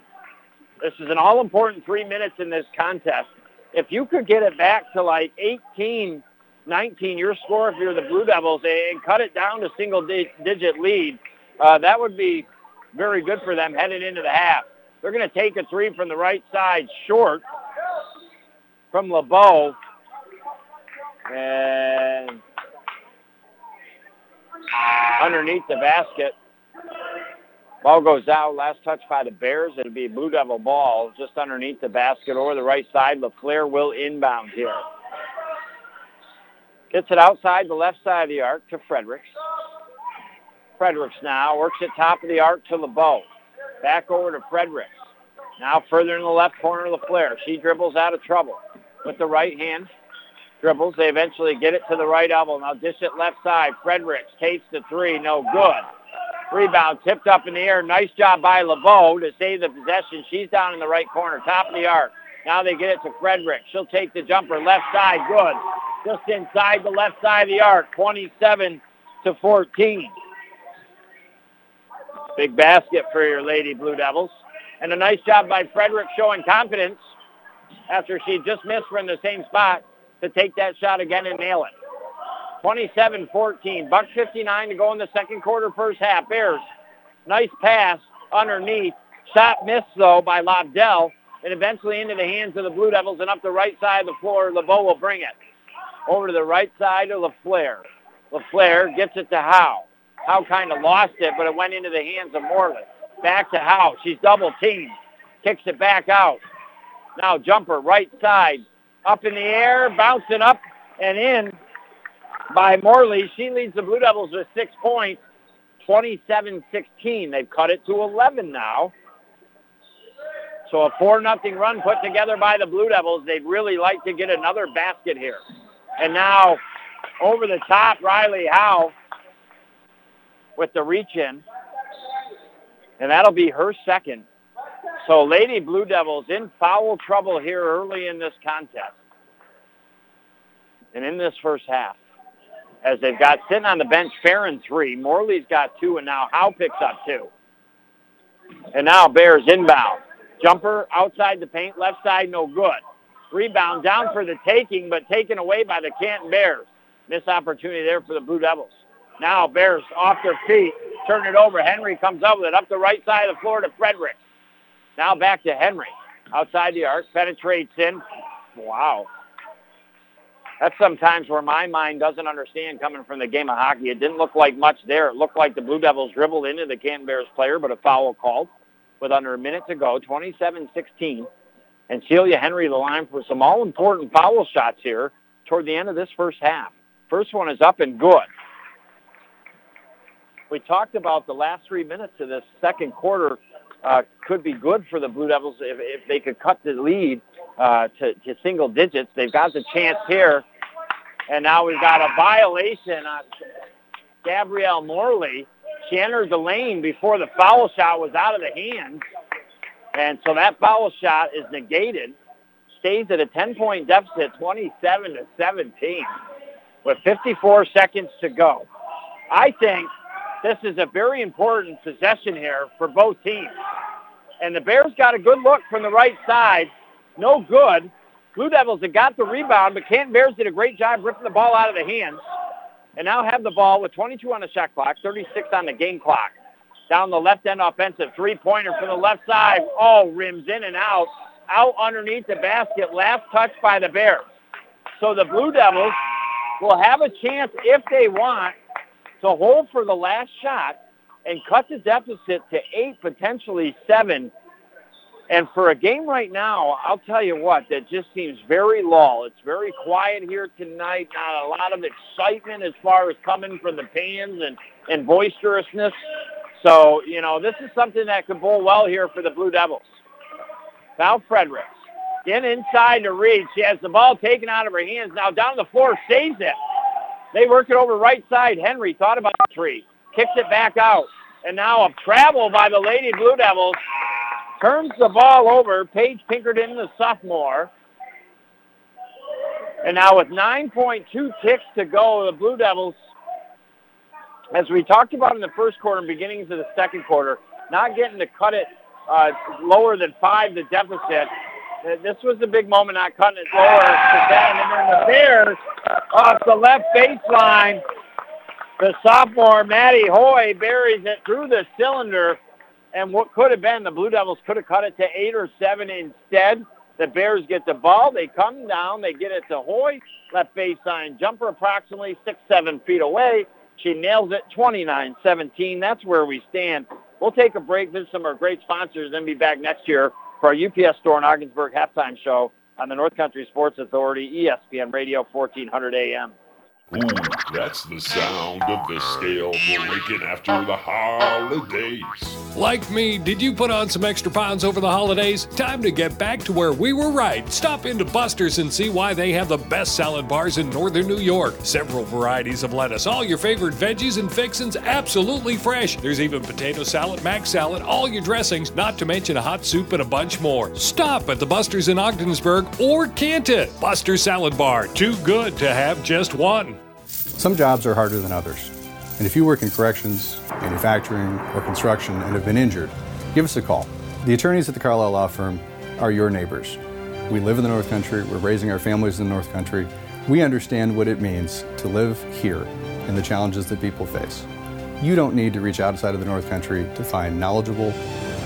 This is an all-important three minutes in this contest. If you could get it back to like 18, 19, your score if you're the Blue Devils, and cut it down to single-digit lead, uh, that would be very good for them heading into the half. They're going to take a three from the right side short from LeBeau. And underneath the basket, ball goes out. Last touch by the Bears. It'll be Blue Devil ball just underneath the basket over the right side. LaFleur will inbound here. Gets it outside the left side of the arc to Fredericks. Fredericks now works it top of the arc to LeBeau. Back over to Fredericks. Now further in the left corner, of LaFleur. She dribbles out of trouble with the right hand. Dribbles. They eventually get it to the right elbow. Now dish it left side. Fredericks takes the three. No good. Rebound tipped up in the air. Nice job by LeBeau to save the possession. She's down in the right corner, top of the arc. Now they get it to Frederick. She'll take the jumper left side. Good. Just inside the left side of the arc. 27 to 14. Big basket for your Lady Blue Devils. And a nice job by Frederick showing confidence after she just missed from the same spot to take that shot again and nail it. 27-14. Buck 59 to go in the second quarter, first half. Bears, nice pass underneath. Shot missed, though, by Lobdell, and eventually into the hands of the Blue Devils and up the right side of the floor. LeBeau will bring it. Over to the right side of LaFleur. LaFleur gets it to Howe. Howe kind of lost it, but it went into the hands of Morley. Back to Howe. She's double teamed. Kicks it back out. Now jumper, right side. Up in the air, bouncing up and in by Morley. She leads the Blue Devils with six points, 27-16. They've cut it to 11 now. So a 4 nothing run put together by the Blue Devils. They'd really like to get another basket here. And now over the top, Riley Howe with the reach in. And that'll be her second. So Lady Blue Devils in foul trouble here early in this contest. And in this first half, as they've got sitting on the bench, Farron three, Morley's got two, and now Howe picks up two. And now Bears inbound. Jumper outside the paint, left side, no good. Rebound down for the taking, but taken away by the Canton Bears. Miss opportunity there for the Blue Devils. Now Bears off their feet, turn it over. Henry comes up with it up the right side of the floor to Frederick. Now back to Henry. Outside the arc, penetrates in. Wow. That's sometimes where my mind doesn't understand coming from the game of hockey. It didn't look like much there. It looked like the Blue Devils dribbled into the Canton Bears player, but a foul called with under a minute to go, 27-16. And Celia Henry the line for some all-important foul shots here toward the end of this first half. First one is up and good. We talked about the last three minutes of this second quarter uh, could be good for the Blue Devils if, if they could cut the lead uh, to, to single digits. They've got the chance here. And now we've got a violation on Gabrielle Morley. She entered the lane before the foul shot was out of the hand, And so that foul shot is negated. Stays at a 10-point deficit, 27 to 17, with 54 seconds to go. I think this is a very important possession here for both teams. And the Bears got a good look from the right side. No good. Blue Devils have got the rebound, but Canton Bears did a great job ripping the ball out of the hands. And now have the ball with 22 on the shot clock, 36 on the game clock. Down the left end offensive three-pointer from the left side. Oh, rims in and out. Out underneath the basket. Last touch by the Bears. So the Blue Devils will have a chance if they want to hold for the last shot and cut the deficit to eight, potentially seven. And for a game right now, I'll tell you what, that just seems very lull. It's very quiet here tonight. Not a lot of excitement as far as coming from the fans and, and boisterousness. So, you know, this is something that could bowl well here for the Blue Devils. Val Fredericks. In inside to Reed. She has the ball taken out of her hands. Now down the floor, saves it. They work it over right side. Henry thought about the three. Kicks it back out. And now a travel by the Lady Blue Devils. Turns the ball over. Paige Pinkerton, the sophomore. And now with 9.2 ticks to go, the Blue Devils, as we talked about in the first quarter and beginnings of the second quarter, not getting to cut it uh, lower than five, the deficit. Uh, this was a big moment, not cutting it lower to 10. And then the Bears off the left baseline. The sophomore, Maddie Hoy, buries it through the cylinder. And what could have been, the Blue Devils could have cut it to eight or seven instead. The Bears get the ball. They come down. They get it to Hoy. Left baseline jumper approximately six, seven feet away. She nails it 29-17. That's where we stand. We'll take a break, visit some of our great sponsors, then be back next year for our UPS store in Ogdensburg halftime show on the North Country Sports Authority, ESPN Radio, 1400 AM. Ooh, that's the sound of the scale breaking after the holidays. Like me, did you put on some extra pounds over the holidays? Time to get back to where we were right. Stop into Buster's and see why they have the best salad bars in northern New York. Several varieties of lettuce, all your favorite veggies and fixins absolutely fresh. There's even potato salad, mac salad, all your dressings, not to mention a hot soup and a bunch more. Stop at the Buster's in Ogdensburg or Canton. Buster's Salad Bar, too good to have just one. Some jobs are harder than others. And if you work in corrections, manufacturing, or construction and have been injured, give us a call. The attorneys at the Carlisle Law Firm are your neighbors. We live in the North Country, we're raising our families in the North Country. We understand what it means to live here and the challenges that people face. You don't need to reach outside of the North Country to find knowledgeable,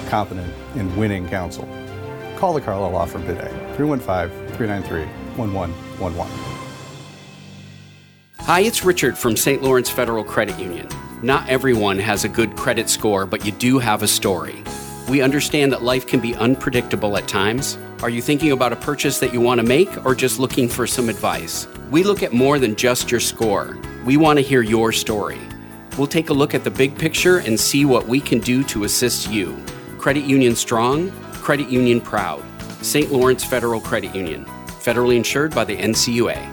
competent, and winning counsel. Call the Carlisle Law Firm today, 315 393 1111. Hi, it's Richard from St. Lawrence Federal Credit Union. Not everyone has a good credit score, but you do have a story. We understand that life can be unpredictable at times. Are you thinking about a purchase that you want to make or just looking for some advice? We look at more than just your score. We want to hear your story. We'll take a look at the big picture and see what we can do to assist you. Credit Union Strong, Credit Union Proud. St. Lawrence Federal Credit Union. Federally insured by the NCUA.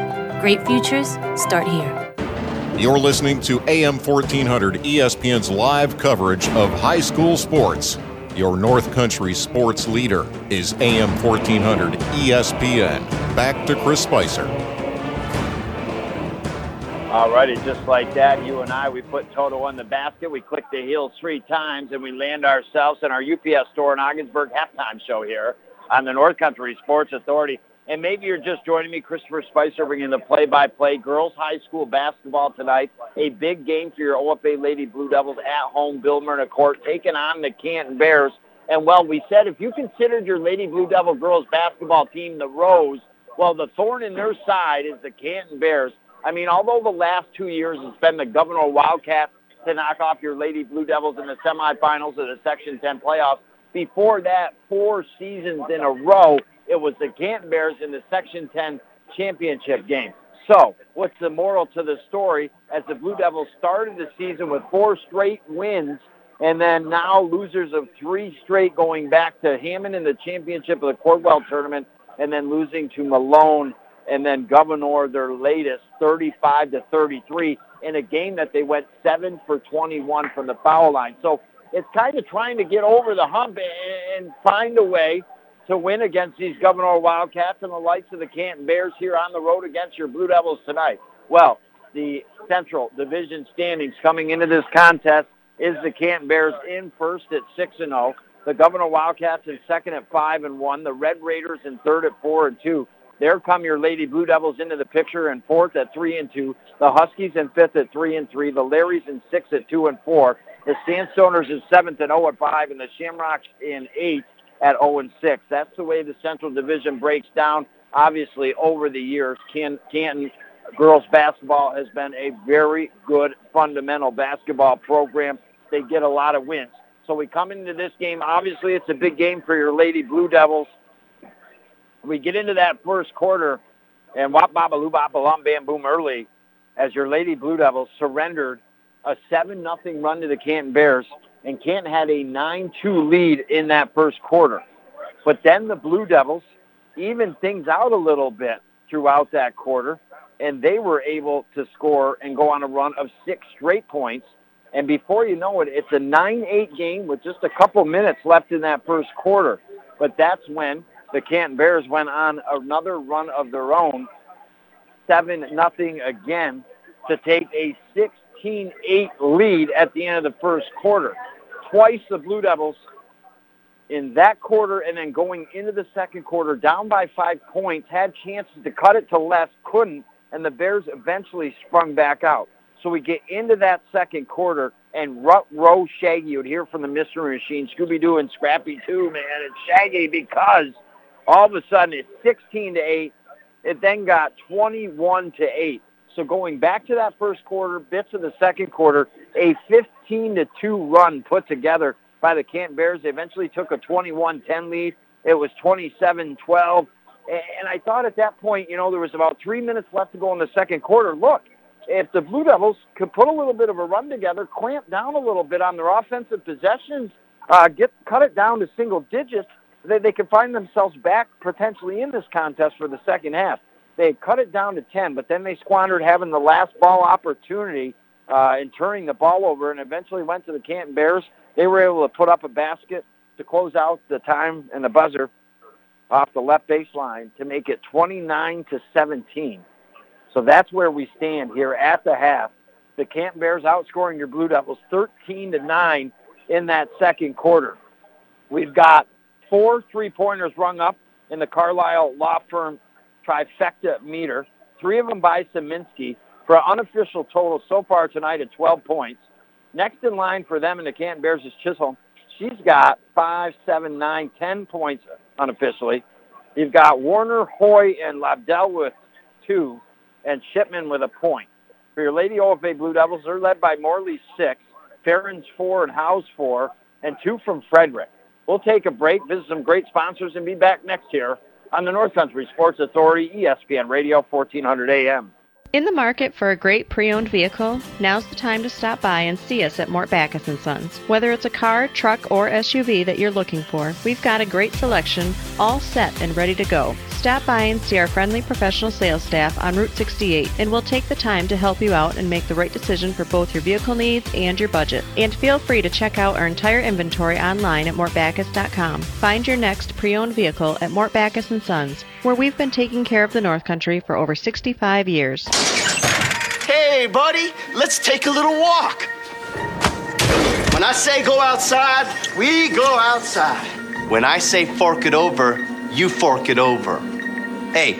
Great futures start here. You're listening to AM 1400 ESPN's live coverage of high school sports. Your North Country sports leader is AM 1400 ESPN. Back to Chris Spicer. All righty, just like that, you and I, we put Toto in the basket. We click the heels three times, and we land ourselves in our UPS store in Ogdensburg halftime show here on the North Country Sports Authority. And maybe you're just joining me, Christopher Spicer, bringing the play-by-play girls high school basketball tonight. A big game for your OFA Lady Blue Devils at home, Bill Myrna Court, taking on the Canton Bears. And well, we said if you considered your Lady Blue Devil girls basketball team the Rose, well, the thorn in their side is the Canton Bears. I mean, although the last two years it's been the Gouverneur Wildcats to knock off your Lady Blue Devils in the semifinals of the Section 10 playoffs, before that, four seasons in a row, it was the Canton Bears in the Section 10 championship game. So, what's the moral to the story? As the Blue Devils started the season with four straight wins, and then now losers of three straight going back to Hammond in the championship of the Cordwell tournament, and then losing to Malone, and then Gouverneur, their latest, 35 to 33, in a game that they went seven for 21 from the foul line. So it's kind of trying to get over the hump and find a way to win against these Gouverneur Wildcats and the likes of the Canton Bears here on the road against your Blue Devils tonight. Well, the Central Division standings coming into this contest is the Canton Bears in first at 6 and 0, the Gouverneur Wildcats in second at 5 and 1, the Red Raiders in third at 4 and 2. There come your Lady Blue Devils into the picture in fourth at 3 and 2, the Huskies in fifth at 3 and 3, the Larrys in sixth at 2 and 4, the Sandstoners in seventh oh at 0 and 5, and the Shamrocks in eighth at 0 and 6. That's the way the Central Division breaks down. Obviously, over the years, Canton girls basketball has been a very good fundamental basketball program. They get a lot of wins. So we come into this game. Obviously, it's a big game for your Lady Blue Devils. We get into that first quarter, and wop baba loo bop bam boom early, as your Lady Blue Devils surrendered a seven nothing run to the Canton Bears and Canton had a 9-2 lead in that first quarter. But then the Blue Devils evened things out a little bit throughout that quarter, and they were able to score and go on a run of six straight points. And before you know it, it's a 9-8 game with just a couple minutes left in that first quarter. But that's when the Canton Bears went on another run of their own, 7 nothing again, to take a 16-8 lead at the end of the first quarter. Twice the Blue Devils in that quarter and then going into the second quarter down by five points, had chances to cut it to less, couldn't, and the Bears eventually sprung back out. So we get into that second quarter, and Rut Row Shaggy, you'd hear from the Mystery Machine, Scooby-Doo and Scrappy too, man. It's Shaggy because all of a sudden it's 16 to 8. It then got 21 to 8. So going back to that first quarter, bits of the second quarter, a 15 to 2 run put together by the Canton Bears. They eventually took a 21-10 lead. It was 27-12. And I thought at that point, you know, there was about three minutes left to go in the second quarter. Look, if the Blue Devils could put a little bit of a run together, clamp down a little bit on their offensive possessions, uh, get cut it down to single digits, they, they could find themselves back potentially in this contest for the second half. They cut it down to 10, but then they squandered having the last ball opportunity uh, and turning the ball over and eventually went to the Canton Bears. They were able to put up a basket to close out the time and the buzzer off the left baseline to make it 29 to 17. So that's where we stand here at the half. The Canton Bears outscoring your Blue Devils 13 to 9 in that second quarter. We've got four three-pointers rung up in the Carlisle Law Firm trifecta meter, three of them by Saminsky for an unofficial total so far tonight at 12 points. Next in line for them in the Canton Bears is Chisholm. She's got five, seven, nine, ten points unofficially. You've got Warner, Hoy, and Lobdell with two, and Shipman with a point. For your Lady OFA Blue Devils, they're led by Morley six, Farron's four, and Howe's four, and two from Frederick. We'll take a break, visit some great sponsors, and be back next year on the North Country Sports Authority, ESPN Radio, 1400 AM. In the market for a great pre-owned vehicle? Now's the time to stop by and see us at Mort Backus & Sons. Whether it's a car, truck, or SUV that you're looking for, we've got a great selection, all set and ready to go. Stop by and see our friendly professional sales staff on Route 68, and we'll take the time to help you out and make the right decision for both your vehicle needs and your budget. And feel free to check out our entire inventory online at mortbackus.com. Find your next pre-owned vehicle at Mort Backus & Sons, where we've been taking care of the North Country for over 65 years. Hey, buddy, let's take a little walk. When I say go outside, we go outside. When I say fork it over, you fork it over. Hey,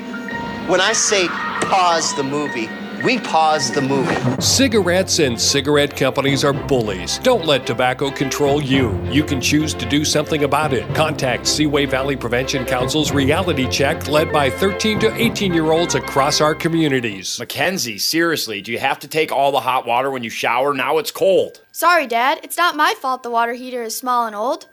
when I say pause the movie, we pause the movie. Cigarettes and cigarette companies are bullies. Don't let tobacco control you. You can choose to do something about it. Contact Seaway Valley Prevention Council's reality check led by 13 to 18 year olds across our communities. Mackenzie, seriously, do you have to take all the hot water when you shower? Now it's cold. Sorry, Dad. It's not my fault the water heater is small and old.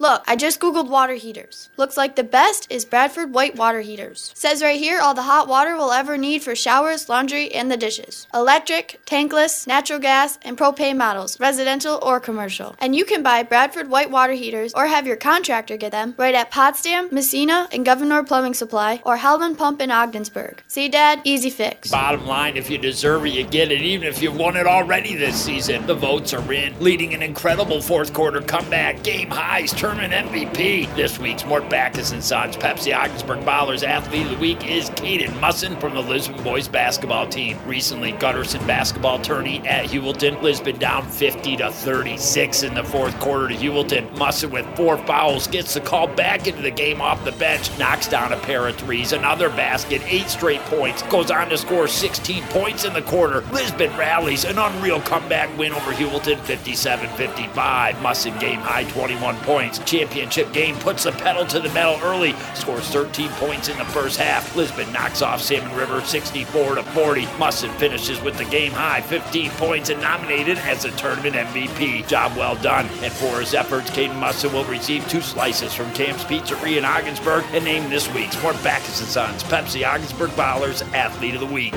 Look, I just googled water heaters. Looks like the best is Bradford white water heaters. Says right here all the hot water we'll ever need for showers, laundry, and the dishes. Electric, tankless, natural gas, and propane models, residential or commercial. And you can buy Bradford white water heaters or have your contractor get them right at Potsdam, Massena, and Gouverneur Plumbing Supply or Howland Pump in Ogdensburg. See, Dad? Easy fix. Bottom line, if you deserve it, you get it, even if you've won it already this season. The votes are in, leading an incredible fourth quarter comeback, game highs, MVP. This week's Mort Backus and Sons Pepsi Ogdensburg Ballers Athlete of the Week is Caden Musson from the Lisbon boys basketball team. Recently, Gutterson basketball tourney at Heuvelton. Lisbon down 50 to 36 in the fourth quarter to Heuvelton. Musson with four fouls gets the call back into the game off the bench, knocks down a pair of threes, another basket, eight straight points, goes on to score 16 points in the quarter. Lisbon rallies an unreal comeback win over Heuvelton 57-55. Musson game high 21 points. Championship game puts the pedal to the metal early, scores 13 points in the first half. Lisbon knocks off Salmon River 64 to 40. Musson finishes with the game high 15 points and nominated as the tournament MVP. Job well done. And for his efforts, Caden Musson will receive two slices from Camp's Pizzeria in Ogdensburg and named this week's Mort Backus Sons Pepsi Ogdensburg Ballers Athlete of the Week.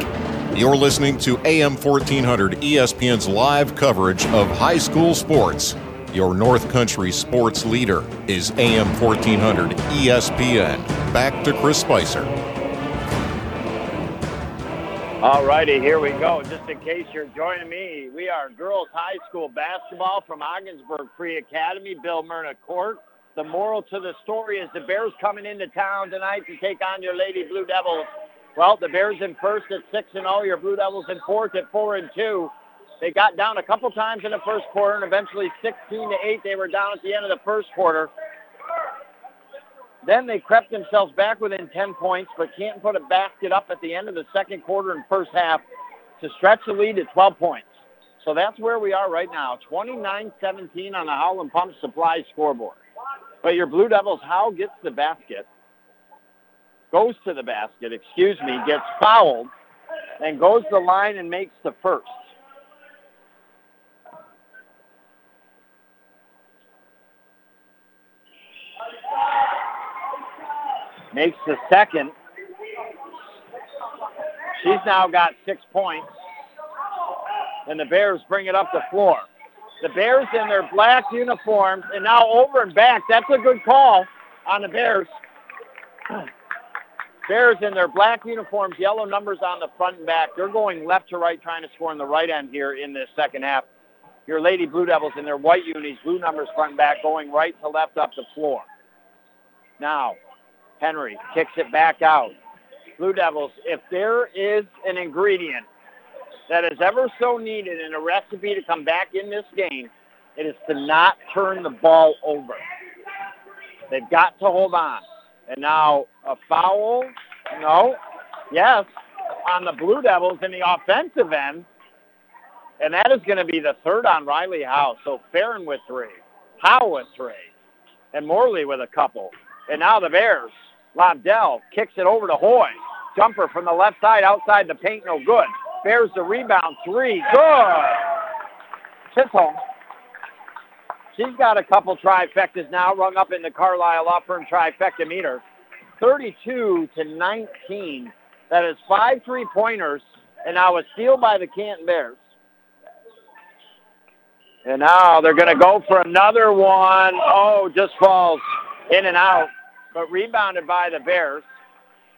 You're listening to AM 1400 ESPN's live coverage of high school sports. Your North Country sports leader is AM 1400 ESPN. Back to Chris Spicer. All righty, here we go. Just in case you're joining me, we are girls high school basketball from Ogdensburg Free Academy, Bill Myrna Court. The moral to the story is the Bears coming into town tonight to take on your Lady Blue Devils. Well, the Bears in first at 6 and 0, your Blue Devils in fourth at 4 and 2. They got down a couple times in the first quarter and eventually 16 to 8 they were down at the end of the first quarter. Then they crept themselves back within 10 points, but can't put a basket up at the end of the second quarter and first half to stretch the lead to 12 points. So that's where we are right now, 29-17 on the Howland Pump Supply scoreboard. But your Blue Devils, Howe gets the basket, goes to the basket, excuse me, gets fouled, and goes the line and makes the first. Makes the second. She's now got six points. And the Bears bring it up the floor. The Bears in their black uniforms and now over and back. That's a good call on the Bears. Bears in their black uniforms, yellow numbers on the front and back. They're going left to right trying to score in the right end here in this second half. Your Lady Blue Devils in their white unis, blue numbers front and back, going right to left up the floor. Now, Henry kicks it back out. Blue Devils, if there is an ingredient that is ever so needed in a recipe to come back in this game, it is to not turn the ball over. They've got to hold on. And now a foul, no, yes, on the Blue Devils in the offensive end. And that is going to be the third on Riley Howe. So Farron with three, Howe with three, and Morley with a couple. And now the Bears Lobdell kicks it over to Hoy. Jumper from the left side outside the paint, no good. Bears the rebound, three, good. Chisholm. She's got a couple trifectas now, rung up in the Carlisle Law Firm trifecta meter. 32 to 19. That is five three-pointers, and now a steal by the Canton Bears. And now they're going to go for another one. Oh, just falls in and out but rebounded by the Bears.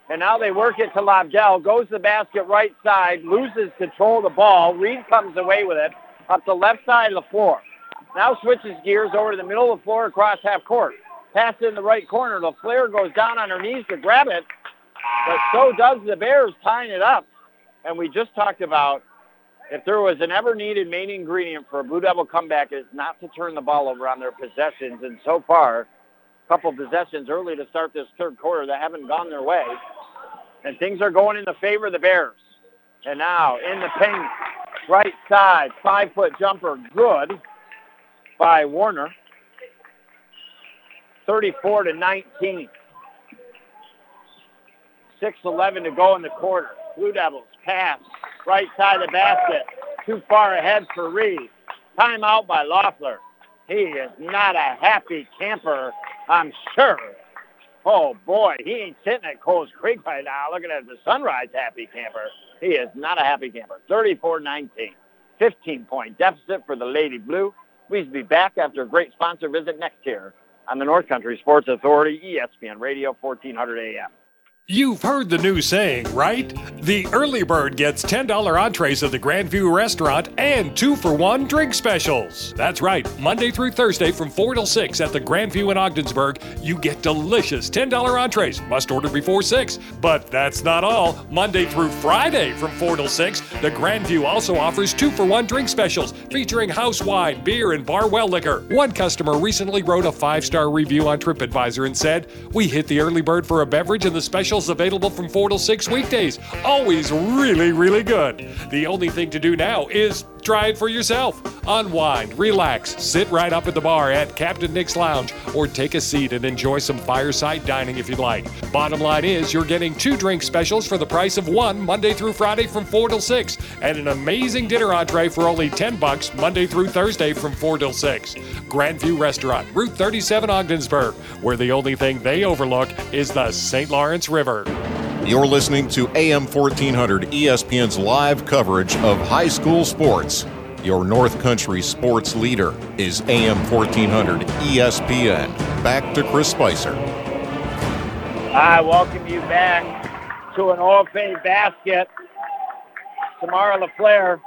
And now they work it to Lobdell, goes the basket right side, loses control of the ball. Reed comes away with it up the left side of the floor. Now switches gears over to the middle of the floor across half court. Pass in the right corner. The flare goes down on her knees to grab it, but so does the Bears tying it up. And we just talked about if there was an ever needed main ingredient for a Blue Devil comeback is not to turn the ball over on their possessions. And so far, couple possessions early to start this third quarter that haven't gone their way. And things are going in the favor of the Bears. And now in the paint, right side, five-foot jumper, good by Warner. 34 to 19. 6-11 to go in the quarter. Blue Devils pass right side of the basket. Too far ahead for Reed. Timeout by Loeffler. He is not a happy camper I'm sure. Oh boy, he ain't sitting at Coles Creek right now looking at the Sunrise happy camper. He is not a happy camper. 34-19. 15 point deficit for the Lady Blue. Please be back after a great sponsor visit next year on the North Country Sports Authority, ESPN Radio, 1400 AM. You've heard the new saying, right? The early bird gets $10 entrees at the Grandview restaurant and two for one drink specials. That's right, Monday through Thursday from 4 till 6 at the Grandview in Ogdensburg, you get delicious $10 entrees. Must order before 6. But that's not all. Monday through Friday from 4 till 6, the Grandview also offers two for one drink specials featuring house wine, beer, and bar well liquor. One customer recently wrote a five star review on TripAdvisor and said, We hit the early bird for a beverage and the special specials available from 4 to 6 weekdays. Always really, really good. The only thing to do now is try it for yourself. Unwind, relax, sit right up at the bar at Captain Nick's Lounge, or take a seat and enjoy some fireside dining if you'd like. Bottom line is, you're getting two drink specials for the price of one Monday through Friday from 4 till 6, and an amazing dinner entree for only 10 bucks Monday through Thursday from 4 till 6. Grandview Restaurant, Route 37 Ogdensburg, where the only thing they overlook is the St. Lawrence River. You're listening to AM 1400 ESPN's live coverage of high school sports. Your North Country sports leader is AM 1400 ESPN. Back to Chris Spicer. I welcome you back to an OFA basket Samara LaFleur,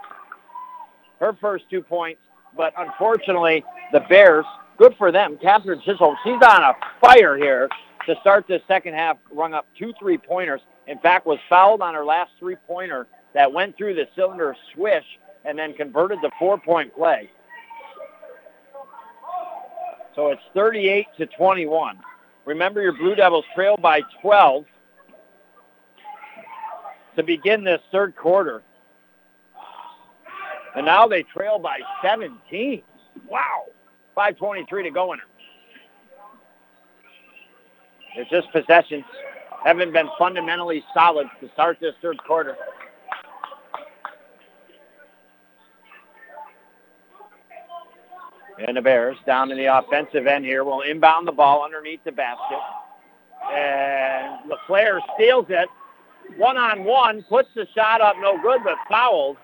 her first two points, but unfortunately, the Bears, good for them. Catherine Chisholm, she's on a fire here to start this second half, rung up two three-pointers. In fact, was fouled on her last three-pointer that went through the cylinder swish and then converted the four-point play. So it's 38 to 21. Remember, your Blue Devils trail by 12 to begin this third quarter. And now they trail by 17. Wow. 5.23 to go in it. It's just possessions. Haven't been fundamentally solid to start this third quarter. And the Bears down in the offensive end here will inbound the ball underneath the basket. And LaFleur steals it. One on one, puts the shot up, no good, but fouled.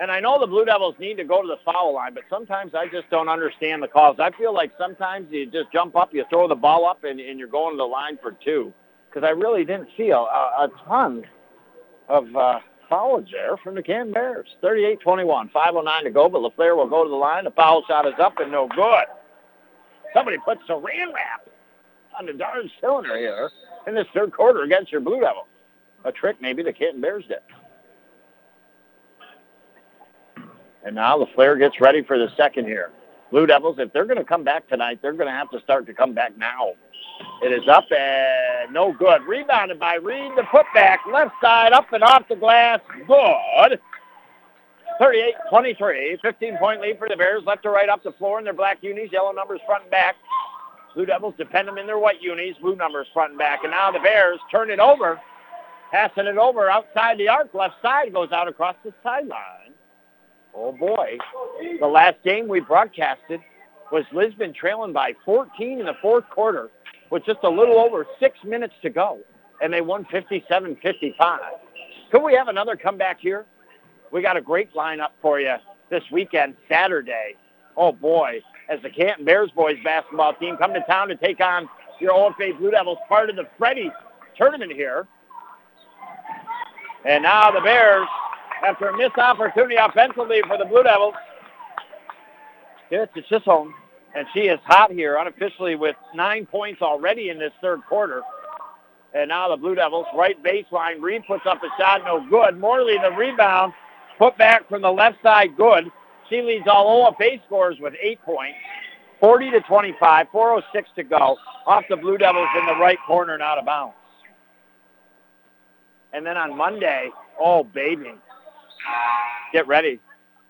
And I know the Blue Devils need to go to the foul line, but sometimes I just don't understand the calls. I feel like sometimes you just jump up, you throw the ball up, and, and you're going to the line for two. Because I really didn't see a, a, a ton of uh, fouls there from the Canton Bears. 38-21, 5.09 to go, but LaFleur will go to the line. The foul shot is up and no good. Somebody put saran wrap on the darn cylinder here in this third quarter against your Blue Devils. A trick maybe the Canton Bears did. And now LaFleur gets ready for the second here. Blue Devils, if they're going to come back tonight, they're going to have to start to come back now. It is up and no good. Rebounded by Reed. The putback left side up and off the glass. Good. 38-23. 15-point lead for the Bears. Left to right up the floor in their black unis. Yellow numbers front and back. Blue Devils defend them in their white unis. Blue numbers front and back. And now the Bears turn it over. Passing it over outside the arc. Left side goes out across the sideline. Oh, boy. The last game we broadcasted was Lisbon trailing by 14 in the fourth quarter with just a little over six minutes to go, and they won 57-55. Could we have another comeback here? We got a great lineup for you this weekend, Saturday. Oh, boy, as the Canton Bears boys basketball team come to town to take on your OFA Blue Devils, part of the Freddie tournament here. And now the Bears after a missed opportunity offensively for the Blue Devils. It's to Chisholm, and she is hot here unofficially with nine points already in this third quarter. And now the Blue Devils, right baseline. Reed puts up a shot, no good. Morley, the rebound, put back from the left side, good. She leads all OFA scores with eight points. 40 to 25, 406 to go. Off the Blue Devils in the right corner and out of bounds. And then on Monday, oh, baby, get ready.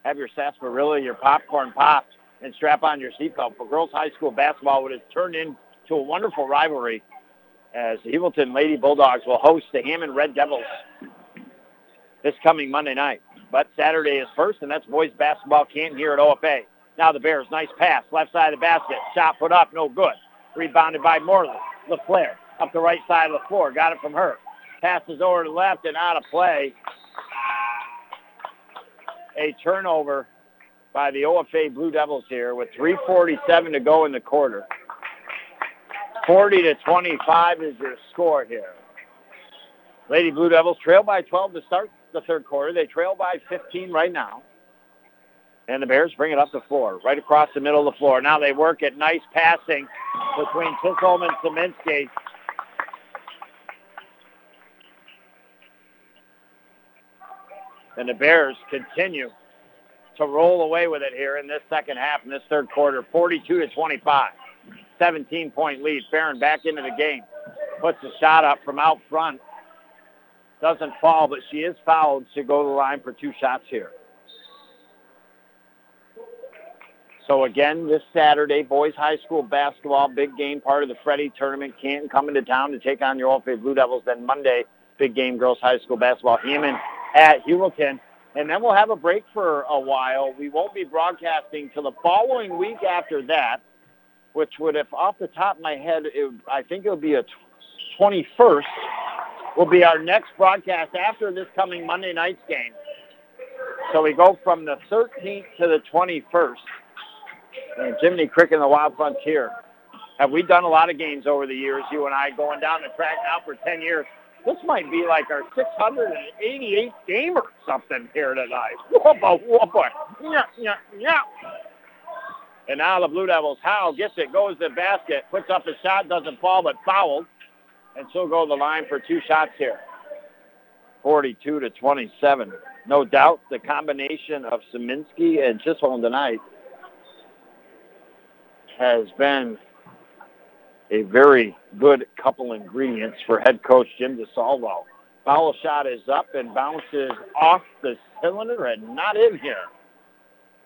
Have your sarsaparilla, your popcorn popped, and strap on your seatbelt for girls high school basketball, which has turned into a wonderful rivalry as the Heuvelton Lady Bulldogs will host the Hammond Red Devils this coming Monday night. But Saturday is first, and that's boys basketball can't here at OFA. Now the Bears, nice pass, left side of the basket. Shot put up, no good. Rebounded by Morley. LaFleur up the right side of the floor. Got it from her. Passes over to left and out of play a turnover by the OFA Blue Devils here with 3.47 to go in the quarter. 40 to 25 is your score here. Lady Blue Devils trail by 12 to start the third quarter. They trail by 15 right now. And the Bears bring it up the floor, right across the middle of the floor. Now they work at nice passing between Chisholm and Saminsky. And the Bears continue to roll away with it here in this second half, in this third quarter, 42 to 25. 17-point lead. Farron back into the game. Puts a shot up from out front. Doesn't fall, but she is fouled. She'll go to the line for two shots here. So again, this Saturday, boys high school basketball, big game, part of the Freddie tournament. Canton coming to town to take on your OFA Blue Devils. Then Monday, big game, girls high school basketball. Hammond at Heuvelton. And then we'll have a break for a while. We won't be broadcasting till the following week after that, which would, if off the top of my head, it, I think it'll be a 21st, will be our next broadcast after this coming Monday night's game. So we go from the 13th to the 21st. And Jiminy Crick and the Wild Frontier. Have we done a lot of games over the years, you and I, going down the track now for 10 years? This might be like our 688th game or something here tonight. Whoopa, whoopa. Yeah, yeah, yeah. And now the Blue Devils, Howe gets it, goes to the basket, puts up a shot, doesn't fall, but fouled. And she'll go to the line for two shots here. 42 to 27. No doubt the combination of Saminsky and Chisholm tonight has been a very good couple ingredients for head coach Jim DeSalvo. Foul shot is up and bounces off the cylinder and not in here.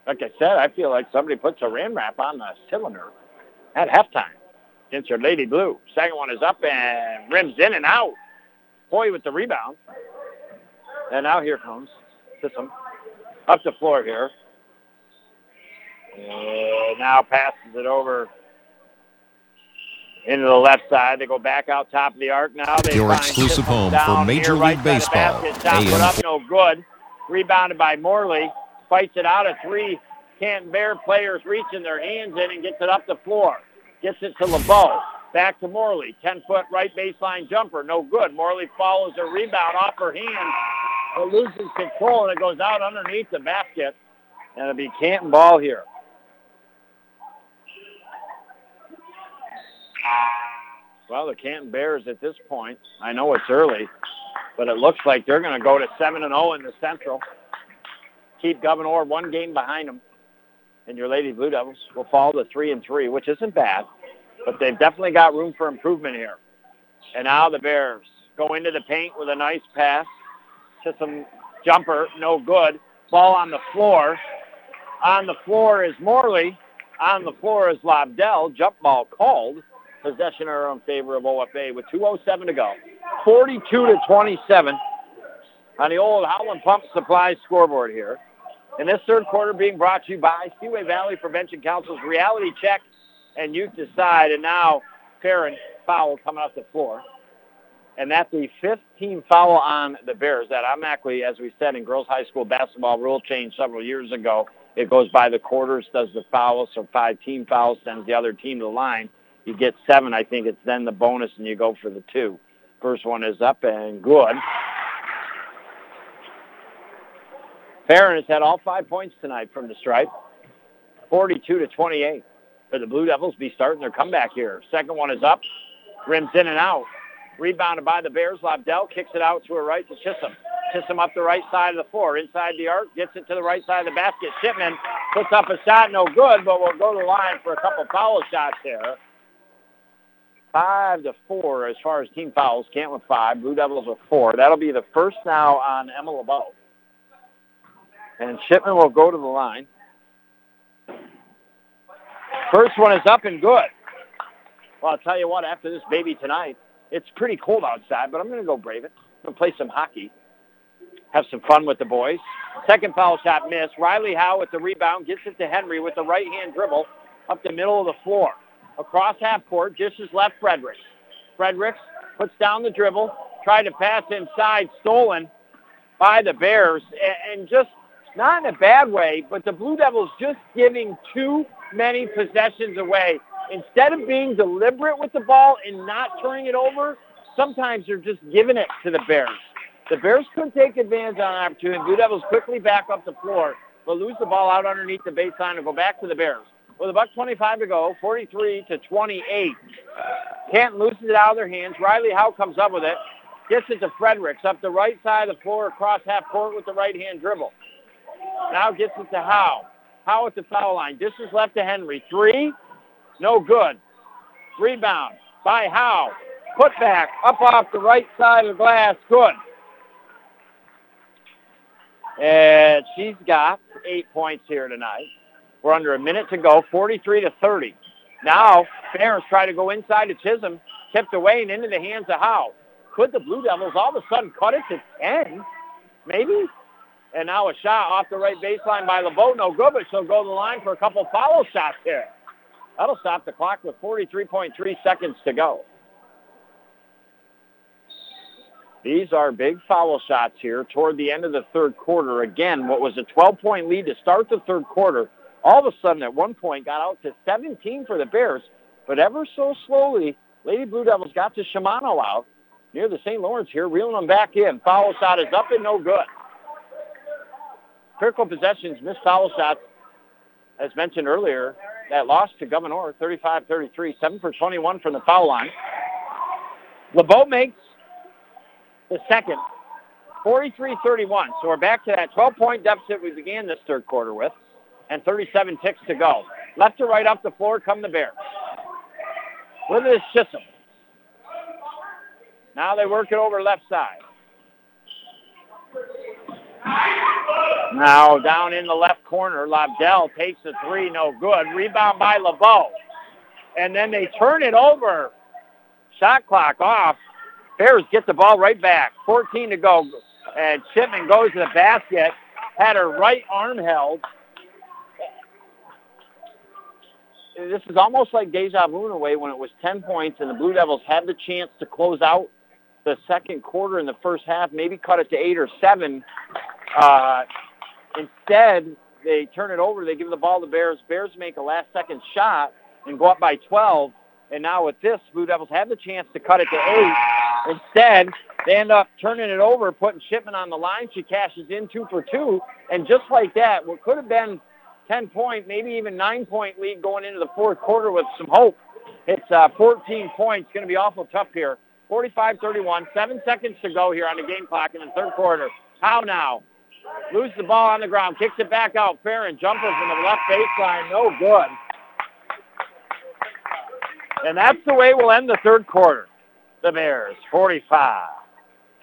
Like I said, I feel like somebody puts a rim wrap on the cylinder at halftime against your Lady Blue. Second one is up and rims in and out. Hoy with the rebound. And now here comes Chisholm up the floor here. And now passes it over into the left side. They go back out top of the arc now. They Your exclusive home for Major right League the Baseball. up, no good. Rebounded by Morley. Fights it out of three. Canton Bear players reaching their hands in and gets it up the floor. Gets it to LeBeau. Back to Morley. 10-foot right baseline jumper. No good. Morley follows a rebound off her hand. But loses control and it goes out underneath the basket. And it'll be Canton ball here. Well, the Canton Bears at this point, I know it's early, but it looks like they're going to go to 7 and 0 in the Central. Keep Gouverneur one game behind them. And your Lady Blue Devils will fall to 3 and 3, which isn't bad, but they've definitely got room for improvement here. And now the Bears go into the paint with a nice pass to some jumper, no good. Ball on the floor. On the floor is Morley. On the floor is Lobdell. Jump ball called. Possession are in favor of OFA with 2.07 to go. 42 to 27 on the old Howland Pump Supply scoreboard here. And this third quarter being brought to you by Seaway Valley Prevention Council's Reality Check and Youth Decide. And now Farron foul coming off the floor. And that's the fifth team foul on the Bears. That automatically, as we said in girls high school basketball rule change several years ago, it goes by the quarters, does the foul, so five team fouls, sends the other team to the line. You get seven, I think it's then the bonus, and you go for the two. First one is up and good. Farron has had all five points tonight from the stripe. 42 to 28. For the Blue Devils be starting their comeback here. Second one is up. Rims in and out. Rebounded by the Bears. Lobdell kicks it out to her right to Chisholm. Chisholm up the right side of the floor. Inside the arc. Gets it to the right side of the basket. Shipman puts up a shot. No good, but we'll go to the line for a couple foul shots here. Five to four as far as team fouls. Can't with five. Blue Devils with four. That'll be the first now on Emma LeBeau. And Shipman will go to the line. First one is up and good. Well, I'll tell you what, after this baby tonight, it's pretty cold outside, but I'm going to go brave it. I'm going to play some hockey. Have some fun with the boys. Second foul shot missed. Riley Howe with the rebound gets it to Henry with the right-hand dribble up the middle of the floor. Across half court, just as left Fredericks. Fredericks puts down the dribble, tried to pass inside, stolen by the Bears, and just not in a bad way, but the Blue Devils just giving too many possessions away. Instead of being deliberate with the ball and not turning it over, sometimes they're just giving it to the Bears. The Bears couldn't take advantage on an opportunity. Blue Devils quickly back up the floor, but lose the ball out underneath the baseline and go back to the Bears. With about 25 to go, 43 to 28. Canton loses it out of their hands. Riley Howe comes up with it, gets it to Fredericks up the right side of the floor across half court with the right-hand dribble. Now gets it to Howe. Howe at the foul line. Distance left to Henry. Three, no good. Rebound by Howe. Put back up off the right side of the glass. Good. And she's got eight points here tonight. We're under a minute to go, 43 to 30. Now, Ferris try to go inside to Chisholm, tipped away and into the hands of Howe. Could the Blue Devils all of a sudden cut it to 10? Maybe? And now a shot off the right baseline by LeBeau. No good, but she'll go to the line for a couple follow shots here. That'll stop the clock with 43.3 seconds to go. These are big foul shots here toward the end of the third quarter. Again, what was a 12-point lead to start the third quarter, all of a sudden at one point got out to 17 for the Bears. But ever so slowly, Lady Blue Devils got to Shimano out. near the St. Lawrence here, reeling them back in. Foul shot is up and no good. Critical possessions, missed foul shots, as mentioned earlier, that lost to Gouverneur, 35-33, 7 for 21 from the foul line. LeBeau makes the second, 43-31. So we're back to that 12-point deficit we began this third quarter with, and 37 ticks to go. Left to right up the floor come the Bears. With this Chisholm. Now they work it over left side. Now down in the left corner, Lobdell takes a three, no good. Rebound by LeBeau. And then they turn it over. Shot clock off. Bears get the ball right back. 14 to go. And Shipman goes to the basket. Had her right arm held. This is almost like deja vu in a way when it was 10 points and the Blue Devils had the chance to close out the second quarter in the first half, maybe cut it to eight or seven. Uh, instead, they turn it over. They give the ball to Bears. Bears make a last-second shot and go up by 12. And now with this, Blue Devils have the chance to cut it to eight. Instead, they end up turning it over, putting Shipman on the line. She cashes in two for two. And just like that, what could have been 10-point, maybe even 9-point lead going into the fourth quarter with some hope. It's uh, 14 points. Going to be awful tough here. 45-31, seven seconds to go here on the game clock in the third quarter. How now? Loses the ball on the ground, kicks it back out. Farron jumper from the left baseline, no good. And that's the way we'll end the third quarter. The Bears, 45.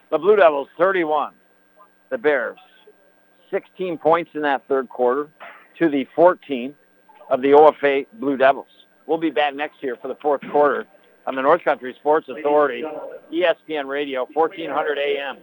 The Blue Devils, 31. The Bears, 16 points in that third quarter to the 14 of the OFA Blue Devils. We'll be back next year for the fourth quarter on the North Country Sports Authority, ESPN Radio, 1400 AM.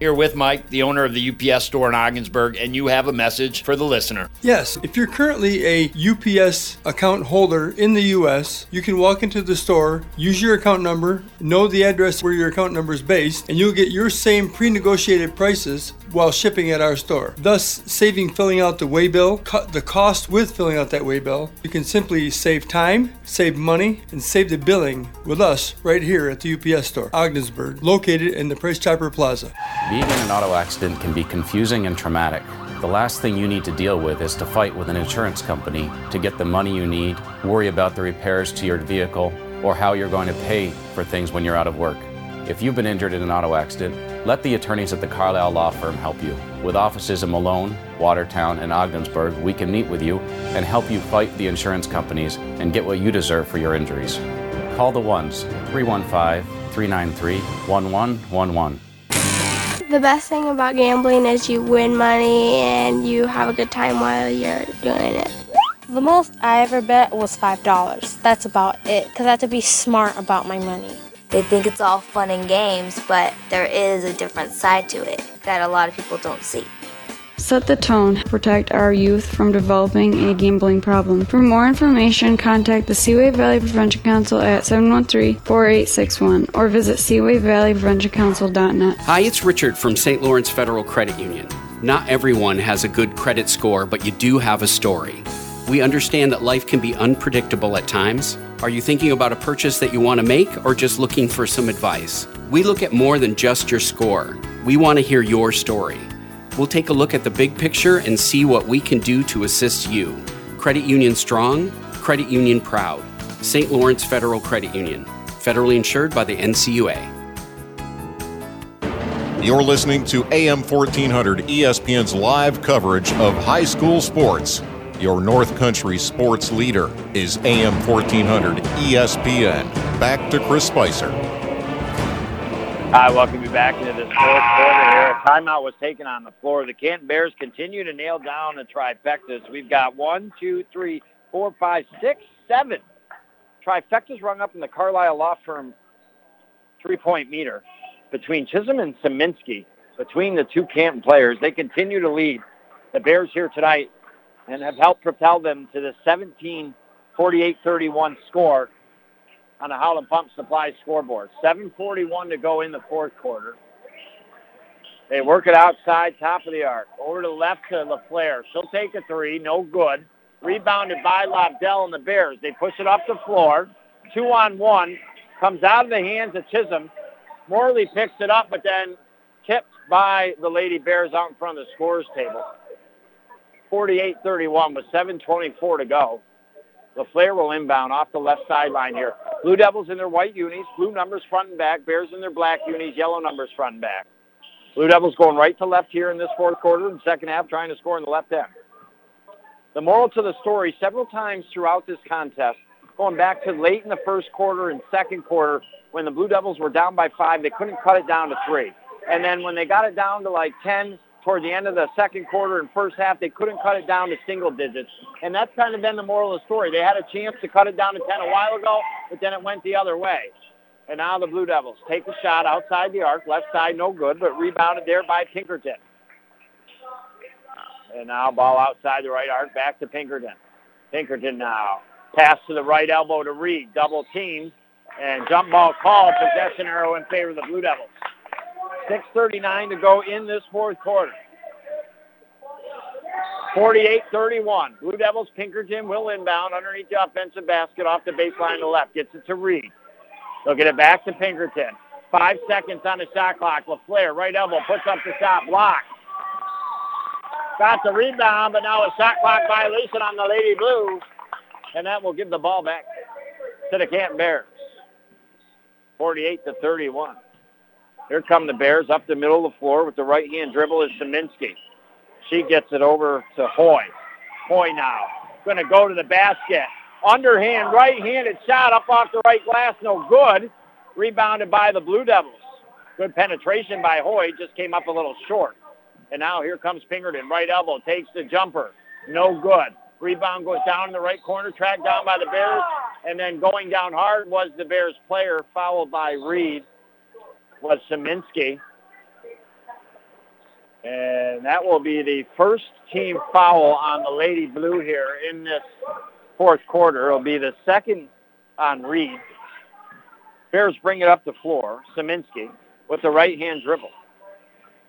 Here with Mike, the owner of the UPS store in Ogdensburg, and you have a message for the listener. Yes, if you're currently a UPS account holder in the US, you can walk into the store, use your account number, know the address where your account number is based, and you'll get your same pre negotiated prices while shipping at our store, thus saving filling out the waybill, cut the cost with filling out that waybill. You can simply save time, save money, and save the billing with us right here at the UPS store, Ogdensburg, located in the Price Chopper Plaza. Being in an auto accident can be confusing and traumatic. The last thing you need to deal with is to fight with an insurance company to get the money you need, worry about the repairs to your vehicle, or how you're going to pay for things when you're out of work. If you've been injured in an auto accident, let the attorneys at the Carlisle Law Firm help you. With offices in Malone, Watertown, and Ogdensburg, we can meet with you and help you fight the insurance companies and get what you deserve for your injuries. Call the ones 315 393 1111. The best thing about gambling is you win money and you have a good time while you're doing it. The most I ever bet was $5. That's about it, because I have to be smart about my money. They think it's all fun and games, but there is a different side to it that a lot of people don't see. Set the tone. Protect our youth from developing a gambling problem. For more information, contact the Seaway Valley Prevention Council at 713-4861 or visit seawayvalleypreventioncouncil.net. Hi, it's Richard from St. Lawrence Federal Credit Union. Not everyone has a good credit score, but you do have a story. We understand that life can be unpredictable at times. Are you thinking about a purchase that you want to make or just looking for some advice? We look at more than just your score. We want to hear your story. We'll take a look at the big picture and see what we can do to assist you. Credit Union Strong, Credit Union Proud. St. Lawrence Federal Credit Union, federally insured by the NCUA. You're listening to AM 1400 ESPN's live coverage of high school sports. Your North Country sports leader is AM 1400 ESPN. Back to Chris Spicer. Hi, welcome you back into this fourth quarter here. A timeout was taken on the floor. The Canton Bears continue to nail down the trifectas. We've got one, two, three, four, five, six, seven trifectas rung up in the Carlisle Law Firm three-point meter between Chisholm and Saminsky, between the two Canton players. They continue to lead the Bears here tonight and have helped propel them to the 17-48-31 score on the Howland Pump Supply scoreboard. 7.41 to go in the fourth quarter. They work it outside, top of the arc. Over to the left to LaFleur. She'll take a three, no good. Rebounded by Lobdell and the Bears. They push it up the floor. Two on one. Comes out of the hands of Chisholm. Morley picks it up, but then tipped by the Lady Bears out in front of the scores table. 48-31 with 7.24 to go. LaFleur will inbound off the left sideline here. Blue Devils in their white unis, blue numbers front and back. Bears in their black unis, yellow numbers front and back. Blue Devils going right to left here in this fourth quarter and second half trying to score in the left end. The moral to the story, several times throughout this contest, going back to late in the first quarter and second quarter when the Blue Devils were down by five, they couldn't cut it down to three. And then when they got it down to like 10, toward the end of the second quarter and first half, they couldn't cut it down to single digits. And that's kind of been the moral of the story. They had a chance to cut it down to 10 a while ago, but then it went the other way. And now the Blue Devils take a shot outside the arc, left side no good, but rebounded there by Pinkerton. And now ball outside the right arc, back to Pinkerton. Pinkerton now. Pass to the right elbow to Reed. Double teamed. And jump ball called. Possession arrow in favor of the Blue Devils. 6.39 to go in this fourth quarter. 48-31. Blue Devils, Pinkerton will inbound underneath the offensive basket off the baseline to the left. Gets it to Reed. They'll get it back to Pinkerton. Five seconds on the shot clock. LaFleur, right elbow, puts up the shot, block. Got the rebound, but now a shot clock violation on the Lady Blue. And that will give the ball back to the Camp Bears. 48 to 31. Here come the Bears up the middle of the floor with the right-hand dribble is Saminsky. She gets it over to Hoy. Hoy now going to go to the basket. Underhand, right-handed shot up off the right glass, no good. Rebounded by the Blue Devils. Good penetration by Hoy, just came up a little short. And now here comes Pinkerton, right elbow, takes the jumper. No good. Rebound goes down in the right corner, tracked down by the Bears. And then going down hard was the Bears player, followed by Reed, was Saminsky. And that will be the first team foul on the Lady Blue here in this fourth quarter. It'll be the second on Reed. Bears bring it up the floor. Saminsky with the right-hand dribble.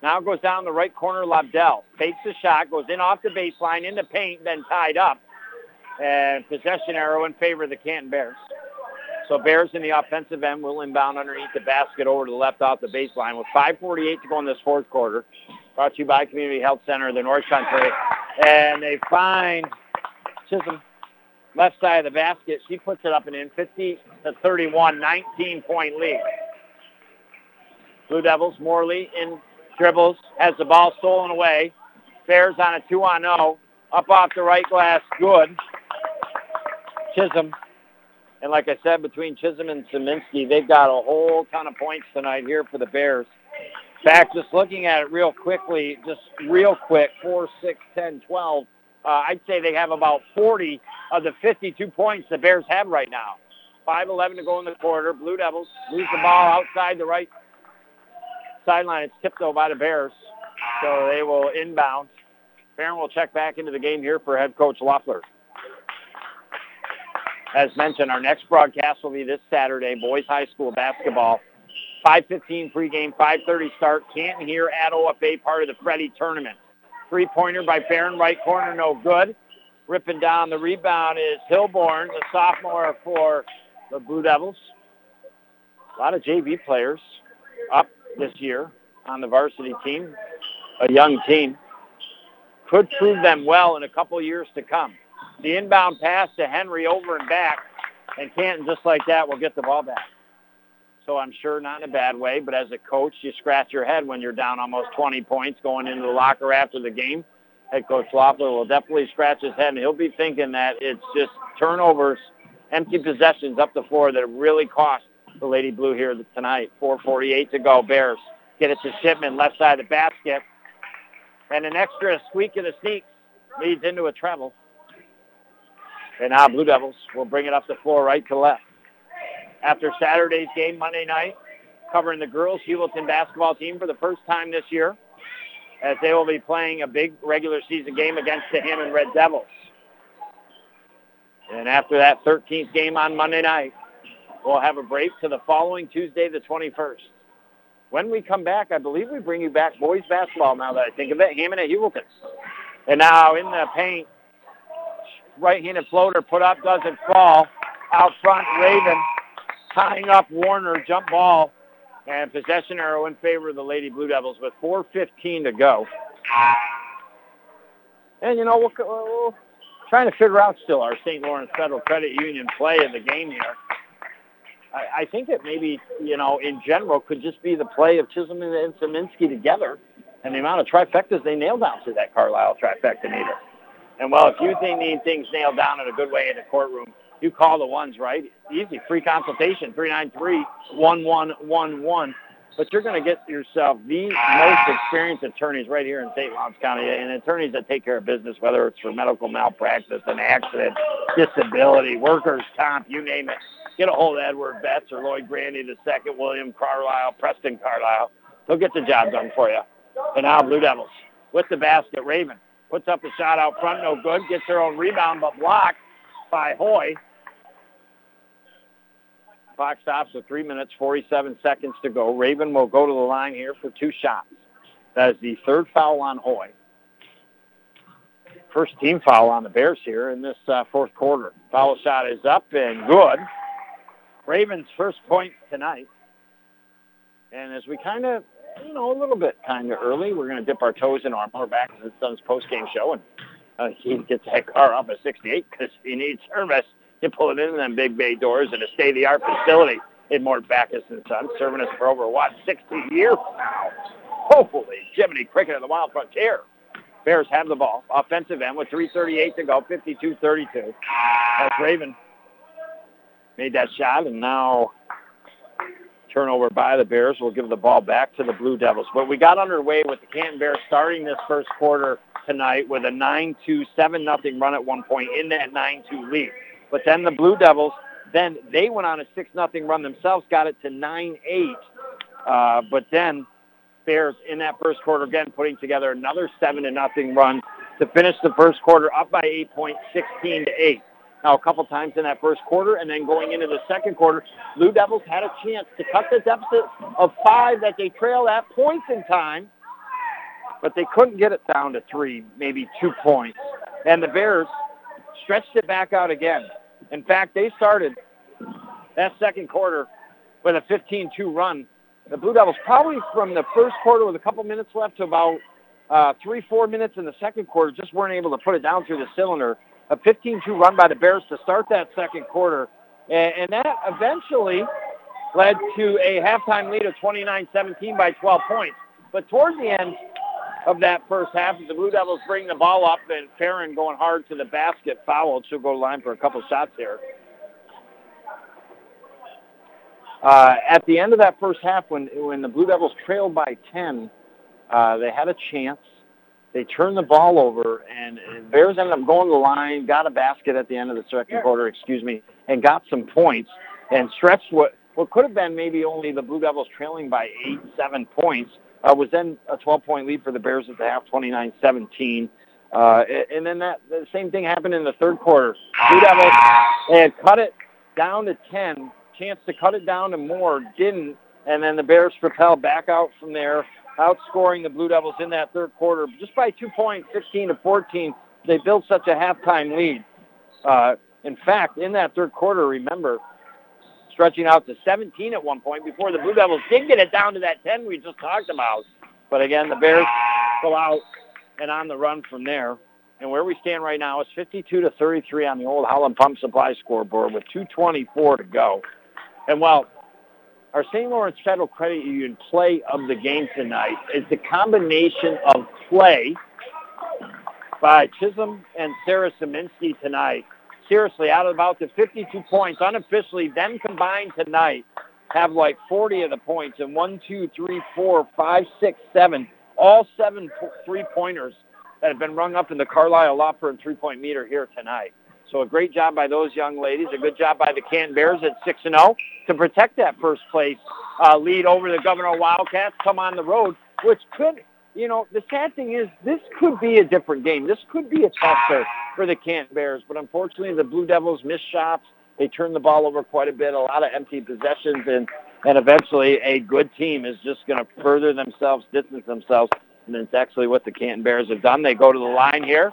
Now goes down the right corner, Lobdell. Takes the shot, goes in off the baseline, in the paint, then tied up. And possession arrow in favor of the Canton Bears. So Bears in the offensive end will inbound underneath the basket over to the left off the baseline with 5.48 to go in this fourth quarter. Brought to you by Community Health Center of the North Country. And they find Chisholm left side of the basket. She puts it up and in 50 to 31, 19 point lead. Blue Devils, Morley in dribbles, has the ball stolen away. Bears on a two on 0. Up off the right glass, good. Chisholm. And like I said, between Chisholm and Saminsky, they've got a whole ton of points tonight here for the Bears. In fact, just looking at it real quickly, just real quick, 4, 6, 10, 12, uh, I'd say they have about 40 of the 52 points the Bears have right now. 5-11 to go in the quarter. Blue Devils lose the ball outside the right sideline. It's tipped, though, by the Bears. So they will inbound. Barron will check back into the game here for head coach Loeffler. As mentioned, our next broadcast will be this Saturday, boys high school basketball. 5.15 pregame, 5.30 start. Canton here at OFA, part of the Freddie tournament. Three-pointer by Barron, right corner, no good. Ripping down the rebound is Hillborn, the sophomore for the Blue Devils. A lot of JV players up this year on the varsity team, a young team. Could prove them well in a couple years to come. The inbound pass to Henry over and back, and Canton just like that will get the ball back. So I'm sure not in a bad way, but as a coach, you scratch your head when you're down almost 20 points going into the locker after the game. Head coach Loeffler will definitely scratch his head, and he'll be thinking that it's just turnovers, empty possessions up the floor that really cost the Lady Blue here tonight. 4.48 to go. Bears get it to Shipman, left side of the basket. And an extra squeak of the sneak leads into a treble. And now Blue Devils will bring it up the floor right to left. After Saturday's game Monday night, covering the girls Heuvelton basketball team for the first time this year, as they will be playing a big regular season game against the Hammond Red Devils. And after that 13th game on Monday night, we'll have a break to the following Tuesday, the 21st. When we come back, I believe we bring you back boys basketball now that I think of it, Hammond at Heuvelton. And now in the paint, right-handed floater put up, doesn't fall. Out front, Raven tying up Warner, jump ball, and possession arrow in favor of the Lady Blue Devils with 4.15 to go. And, you know, we're, we're trying to figure out still our St. Lawrence Federal Credit Union play in the game here. I, I think it maybe, you know, in general could just be the play of Chisholm and Saminsky together and the amount of trifectas they nailed down to that Carlisle trifecta meter. And, well, if you think need things nailed down in a good way in the courtroom, you call the ones, right? Easy, free consultation, 393-1111. But you're going to get yourself the most experienced attorneys right here in St. Lawrence County, and attorneys that take care of business, whether it's for medical malpractice, an accident, disability, workers' comp, you name it. Get a hold of Edward Betts or Lloyd Grandy second, William Carlisle, Preston Carlisle. They'll get the job done for you. And now Blue Devils with the basket. Raven puts up a shot out front, no good. Gets her own rebound, but blocked by Hoy. Clock stops with 3 minutes, 47 seconds to go. Raven will go to the line here for two shots. That is the third foul on Hoy. First team foul on the Bears here in this uh, fourth quarter. Foul shot is up and good. Ravens' first point tonight. And as we kind of, you know, a little bit kind of early, we're going to dip our toes in our back in the Suns post-game show. And uh, he gets that car up at 68 because he needs service. You pull it in them big bay doors in a state-of-the-art facility in Mort Backus and Sons, serving us for over, what, 60 years now. Holy Jiminy Cricket of the Wild Frontier. Bears have the ball. Offensive end with 3.38 to go, 52-32. That's Raven made that shot, and now turnover by the Bears. will give the ball back to the Blue Devils. But we got underway with the Canton Bears starting this first quarter tonight with a 9-2, 7-0 run at one point in that 9-2 lead. But then the Blue Devils, then they went on a 6 nothing run themselves, got it to 9-8. Uh, but then Bears in that first quarter again putting together another 7 to nothing run to finish the first quarter up by 8 points, 16 to 8. Now, a couple times in that first quarter, and then going into the second quarter, Blue Devils had a chance to cut the deficit of five that they trailed at points in time, but they couldn't get it down to three, maybe two points. And the Bears stretched it back out again. In fact, they started that second quarter with a 15-2 run. The Blue Devils probably from the first quarter with a couple minutes left to about uh, three, four minutes in the second quarter just weren't able to put it down through the cylinder. A 15-2 run by the Bears to start that second quarter. And, and that eventually led to a halftime lead of 29-17 by 12 points. But towards the end of that first half, the Blue Devils bring the ball up, and Farron going hard to the basket, fouled. She'll go to line for a couple shots here. Uh, at the end of that first half, when when the Blue Devils trailed by 10, uh, they had a chance. They turned the ball over, and, Bears ended up going to the line, got a basket at the end of the second quarter, excuse me, and got some points and stretched what what could have been maybe only the Blue Devils trailing by eight, seven points. Uh, was then a 12-point lead for the Bears at the half, 29-17. Uh, and then that the same thing happened in the third quarter. Blue Devils had cut it down to 10 chance to cut it down to more, didn't, and then the Bears propelled back out from there, outscoring the Blue Devils in that third quarter just by two points, 15 to 14. They built such a halftime lead. Uh, in fact, in that third quarter, remember, stretching out to 17 at one point before the Blue Devils did get it down to that 10 we just talked about. But again, the Bears go out and on the run from there. And where we stand right now is 52 to 33 on the old Howland Pump Supply scoreboard with 224 to go. And while our St. Lawrence Federal Credit Union play of the game tonight is the combination of play by Chisholm and Sarah Saminsky tonight. Seriously, out of about the 52 points, unofficially, them combined tonight, have like 40 of the points and one, two, three, four, five, six, seven, all seven three-pointers that have been rung up in the Carlisle Law Firm three-point meter here tonight. So a great job by those young ladies. A good job by the Canton Bears at 6 and 0 to protect that first place uh, lead over the Gouverneur Wildcats. Come on the road, which could, you know, the sad thing is this could be a different game. This could be a tester for the Canton Bears, but unfortunately the Blue Devils missed shots. They turned the ball over quite a bit, a lot of empty possessions, and and eventually a good team is just going to further themselves, distance themselves, and that's actually what the Canton Bears have done. They go to the line here,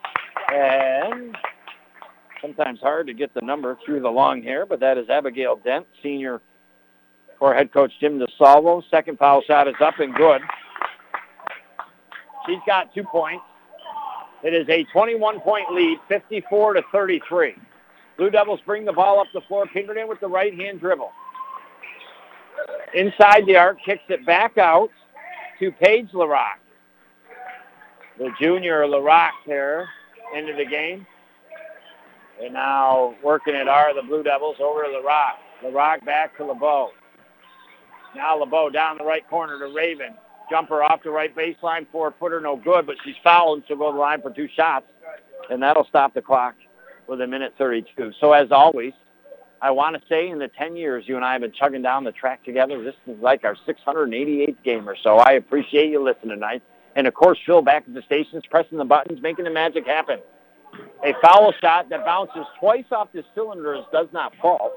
and sometimes hard to get the number through the long hair, but that is Abigail Dent, senior for head coach Jim DeSalvo. Second foul shot is up and good. She's got two points. It is a 21-point lead, 54 to 33. Blue Devils bring the ball up the floor. Pinkerton with the right-hand dribble. Inside the arc, kicks it back out to Paige LaRock. The junior LaRock there into the game. And now working it are the Blue Devils over to LaRock. LaRock back to LeBeau. Now LeBeau down the right corner to Raven. Jumper off the right baseline, four footer, no good, but she's fouled, so go to the line for two shots. And that'll stop the clock with a minute 32. So as always, I want to say in the 10 years you and I have been chugging down the track together, this is like our 688th game or so. I appreciate you listening tonight. And of course, Phil back at the stations, pressing the buttons, making the magic happen. A foul shot that bounces twice off the cylinders does not fall.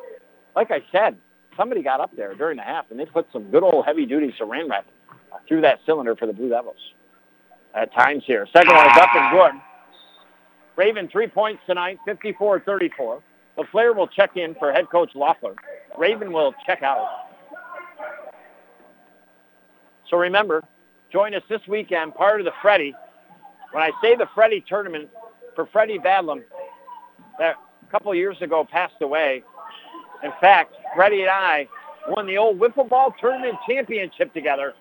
Like I said, somebody got up there during the half, and they put some good old heavy-duty saran wrap uh, through that cylinder for the Blue Devils at times here. Second one is up and good. Raven three points tonight, 54-34. LaFleur will check in for head coach Loeffler. Raven will check out. So remember, join us this weekend, part of the Freddie. When I say the Freddie tournament, for Freddie Badlam, that a couple years ago passed away. In fact, Freddie and I won the old wiffle ball tournament championship together.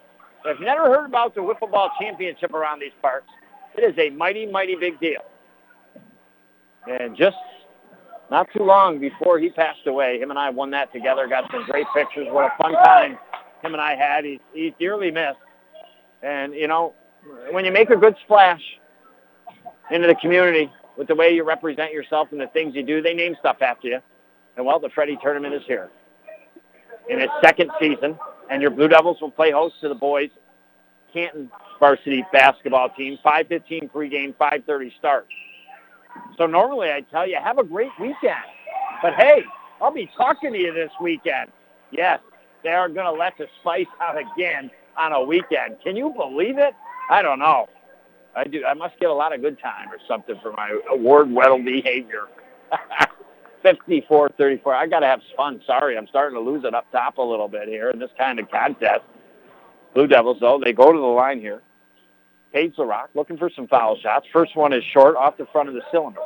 If you've never heard about the wiffle ball championship around these parts, it is a mighty, mighty big deal. And just not too long before he passed away, him and I won that together, got some great pictures. What a fun time him and I had. He's, he's dearly missed. And, you know, when you make a good splash into the community with the way you represent yourself and the things you do, they name stuff after you. And, well, the Freddie Tournament is here in its second season, and your Blue Devils will play host to the boys Canton varsity basketball team. 5:15 pregame, 5:30 start. So normally I tell you have a great weekend, but hey, I'll be talking to you this weekend. Yes, they are going to let the spice out again on a weekend. Can you believe it? I don't know. I do. I must get a lot of good time or something for my award-winning behavior. 54-34. I got to have fun. Sorry, I'm starting to lose it up top a little bit here in this kind of contest. Blue Devils, though, they go to the line here. Paige LaRock looking for some foul shots. First one is short off the front of the cylinder.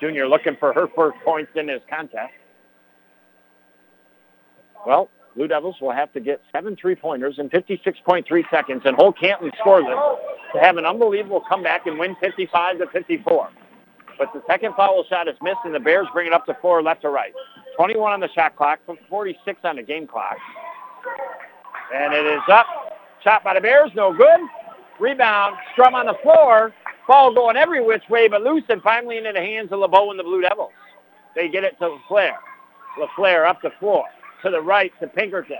Junior looking for her first points in this contest. Well, Blue Devils will have to get seven three-pointers in 56.3 seconds and hold Canton scoreless to have an unbelievable comeback and win 55 to 54. But the second foul shot is missed, and the Bears bring it up to four left to right. 21 on the shot clock, 46 on the game clock. And it is up. Shot by the Bears, no good. Rebound, Strum on the floor. Ball going every which way but loose, and finally into the hands of LeBeau and the Blue Devils. They get it to LaFleur. LaFleur up the floor. To the right to Pinkerton.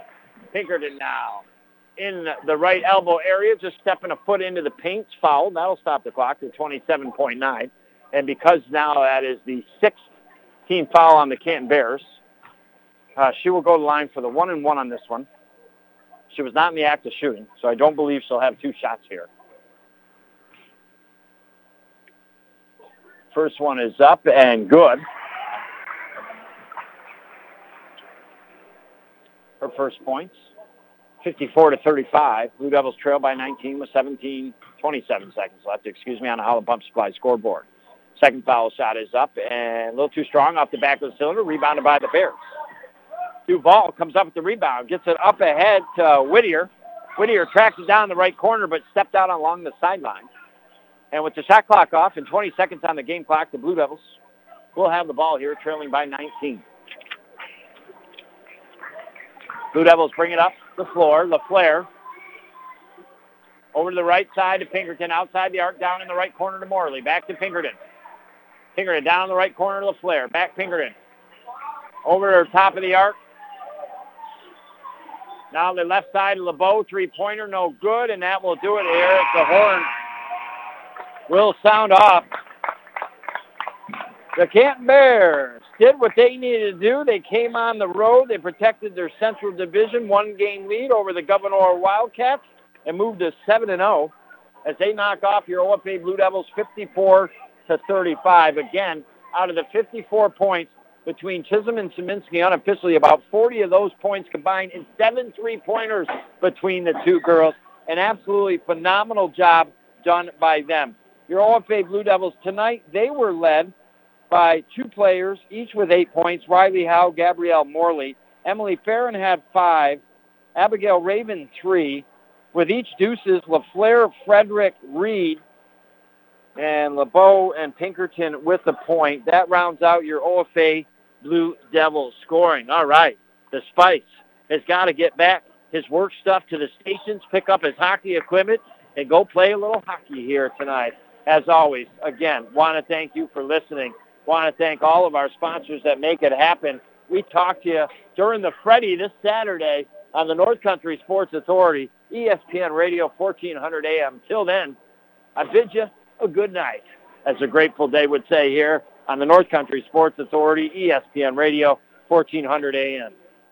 Pinkerton now in the right elbow area, just stepping a foot into the paint. Foul. That'll stop the clock to 27.9. And because now that is the sixth team foul on the Canton Bears, uh, she will go to line for the one and one on this one. She was not in the act of shooting, so I don't believe she'll have two shots here. First one is up and good. Her first points. 54 to 35. Blue Devils trail by 19 with 17, 27 seconds left, excuse me, on the Howland Pump Supply scoreboard. Second foul shot is up and a little too strong off the back of the cylinder, rebounded by the Bears. Duval comes up with the rebound, gets it up ahead to Whittier. Whittier tracks it down the right corner, but stepped out along the sideline. And with the shot clock off and 20 seconds on the game clock, the Blue Devils will have the ball here, trailing by 19. Blue Devils bring it up the floor. LaFleur over to the right side to Pinkerton, outside the arc, down in the right corner to Morley. Back to Pinkerton. Pinkerton down in the right corner to LaFleur. Back Pinkerton. Over to top of the arc. Now the left side of LeBeau, three-pointer, no good, and that will do it here. The horn will sound off. The Canton Bears did what they needed to do. They came on the road. They protected their Central Division one-game lead over the Gouverneur Wildcats and moved to 7-0 as they knock off your OFA Blue Devils 54 to 35. Again, out of the 54 points, between Chisholm and Saminsky unofficially. About 40 of those points combined in seven three-pointers between the two girls. An absolutely phenomenal job done by them. Your OFA Blue Devils tonight, they were led by two players, each with eight points, Riley Howe, Gabrielle Morley. Emily Farron had five, Abigail Raven three, with each deuces, LaFleur, Frederick, Reed, and LeBeau and Pinkerton with the point. That rounds out your OFA Blue Devils scoring. All right, the Spice has got to get back his work stuff to the stations, pick up his hockey equipment, and go play a little hockey here tonight. As always, again, want to thank you for listening. Want to thank all of our sponsors that make it happen. We talk to you during the Freddie this Saturday on the North Country Sports Authority, ESPN Radio 1400 AM. Till then, I bid you a good night, as a Grateful Dead would say here on the North Country Sports Authority, ESPN Radio 1400 AM.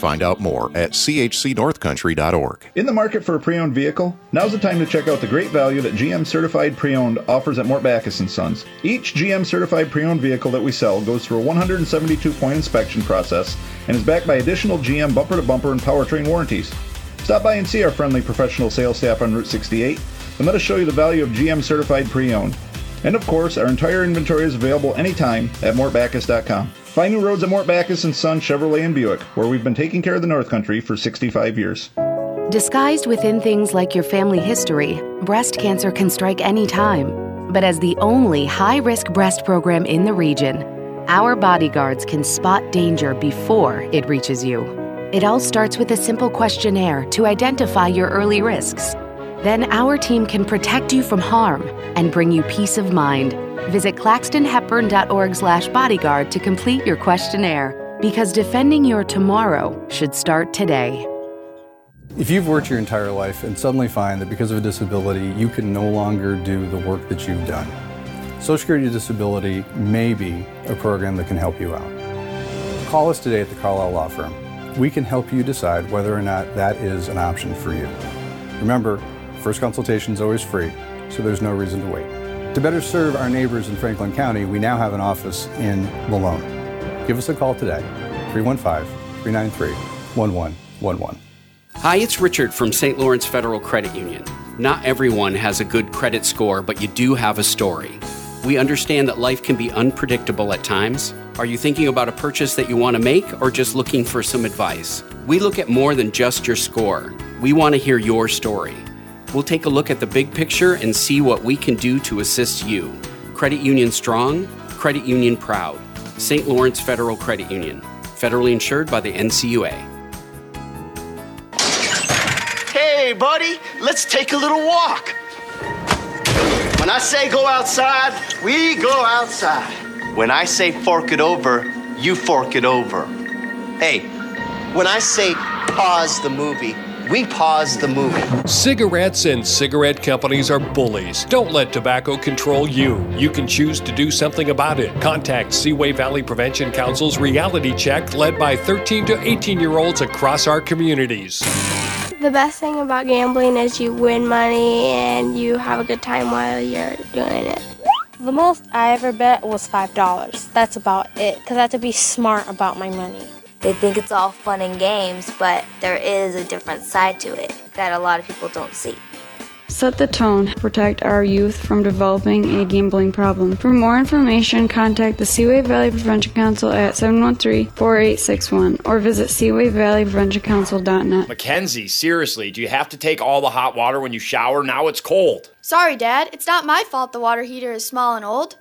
Find out more at chcnorthcountry.org. In the market for a pre-owned vehicle? Now's the time to check out the great value that GM Certified Pre-Owned offers at Mort Backus & Sons. Each GM Certified Pre-Owned vehicle that we sell goes through a 172-point inspection process and is backed by additional GM bumper-to-bumper and powertrain warranties. Stop by and see our friendly professional sales staff on Route 68 and let us show you the value of GM Certified Pre-Owned. And of course, our entire inventory is available anytime at mortbackus.com. Find new roads at Mort Backus & Son Chevrolet and Buick, where we've been taking care of the North Country for 65 years. Disguised within things like your family history, breast cancer can strike any time. But as the only high risk breast program in the region, our bodyguards can spot danger before it reaches you. It all starts with a simple questionnaire to identify your early risks. Then our team can protect you from harm and bring you peace of mind. Visit claxtonhepburn.org slash bodyguard to complete your questionnaire because defending your tomorrow should start today. If you've worked your entire life and suddenly find that because of a disability you can no longer do the work that you've done, Social Security Disability may be a program that can help you out. Call us today at the Carlisle Law Firm. We can help you decide whether or not that is an option for you. Remember, first consultation is always free, so there's no reason to wait. To better serve our neighbors in Franklin County, we now have an office in Malone. Give us a call today, 315 393 1111. Hi, it's Richard from St. Lawrence Federal Credit Union. Not everyone has a good credit score, but you do have a story. We understand that life can be unpredictable at times. Are you thinking about a purchase that you want to make or just looking for some advice? We look at more than just your score. We want to hear your story. We'll take a look at the big picture and see what we can do to assist you. Credit Union Strong, Credit Union Proud. St. Lawrence Federal Credit Union. Federally insured by the NCUA. Hey, buddy, let's take a little walk. When I say go outside, we go outside. When I say fork it over, you fork it over. Hey, when I say pause the movie, we pause the movie. Cigarettes and cigarette companies are bullies. Don't let tobacco control you. You can choose to do something about it. Contact Seaway Valley Prevention Council's reality check led by 13 to 18 year olds across our communities. The best thing about gambling is you win money and you have a good time while you're doing it. The most I ever bet was $5. That's about it, because I have to be smart about my money. They think it's all fun and games, but there is a different side to it that a lot of people don't see. Set the tone. Protect our youth from developing a gambling problem. For more information, contact the Seaway Valley Prevention Council at 713-4861 or visit seawayvalleypreventioncouncil.net. Mackenzie, seriously, do you have to take all the hot water when you shower? Now it's cold. Sorry, Dad. It's not my fault the water heater is small and old.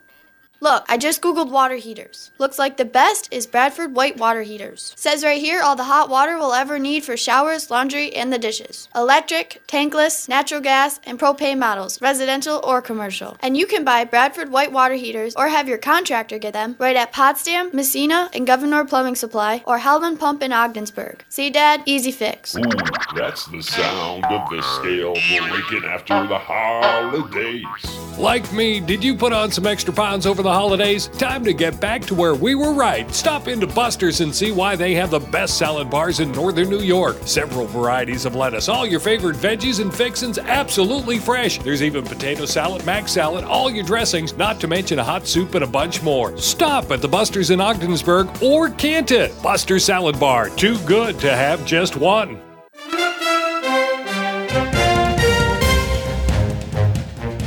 Look, I just googled water heaters. Looks like the best is Bradford White Water Heaters. Says right here all the hot water we'll ever need for showers, laundry, and the dishes. Electric, tankless, natural gas, and propane models, residential or commercial. And you can buy Bradford White Water Heaters or have your contractor get them right at Potsdam, Massena, and Gouverneur Plumbing Supply or Howland Pump in Ogdensburg. See, Dad? Easy fix. Ooh, that's the sound of the scale breaking after the holidays. Like me, did you put on some extra pounds over the holidays? Time to get back to where we were right. Stop into Buster's and see why they have the best salad bars in northern New York. Several varieties of lettuce, all your favorite veggies and fixins absolutely fresh. There's even potato salad, mac salad, all your dressings, not to mention a hot soup and a bunch more. Stop at the Buster's in Ogdensburg or Canton. Buster's Salad Bar, too good to have just one.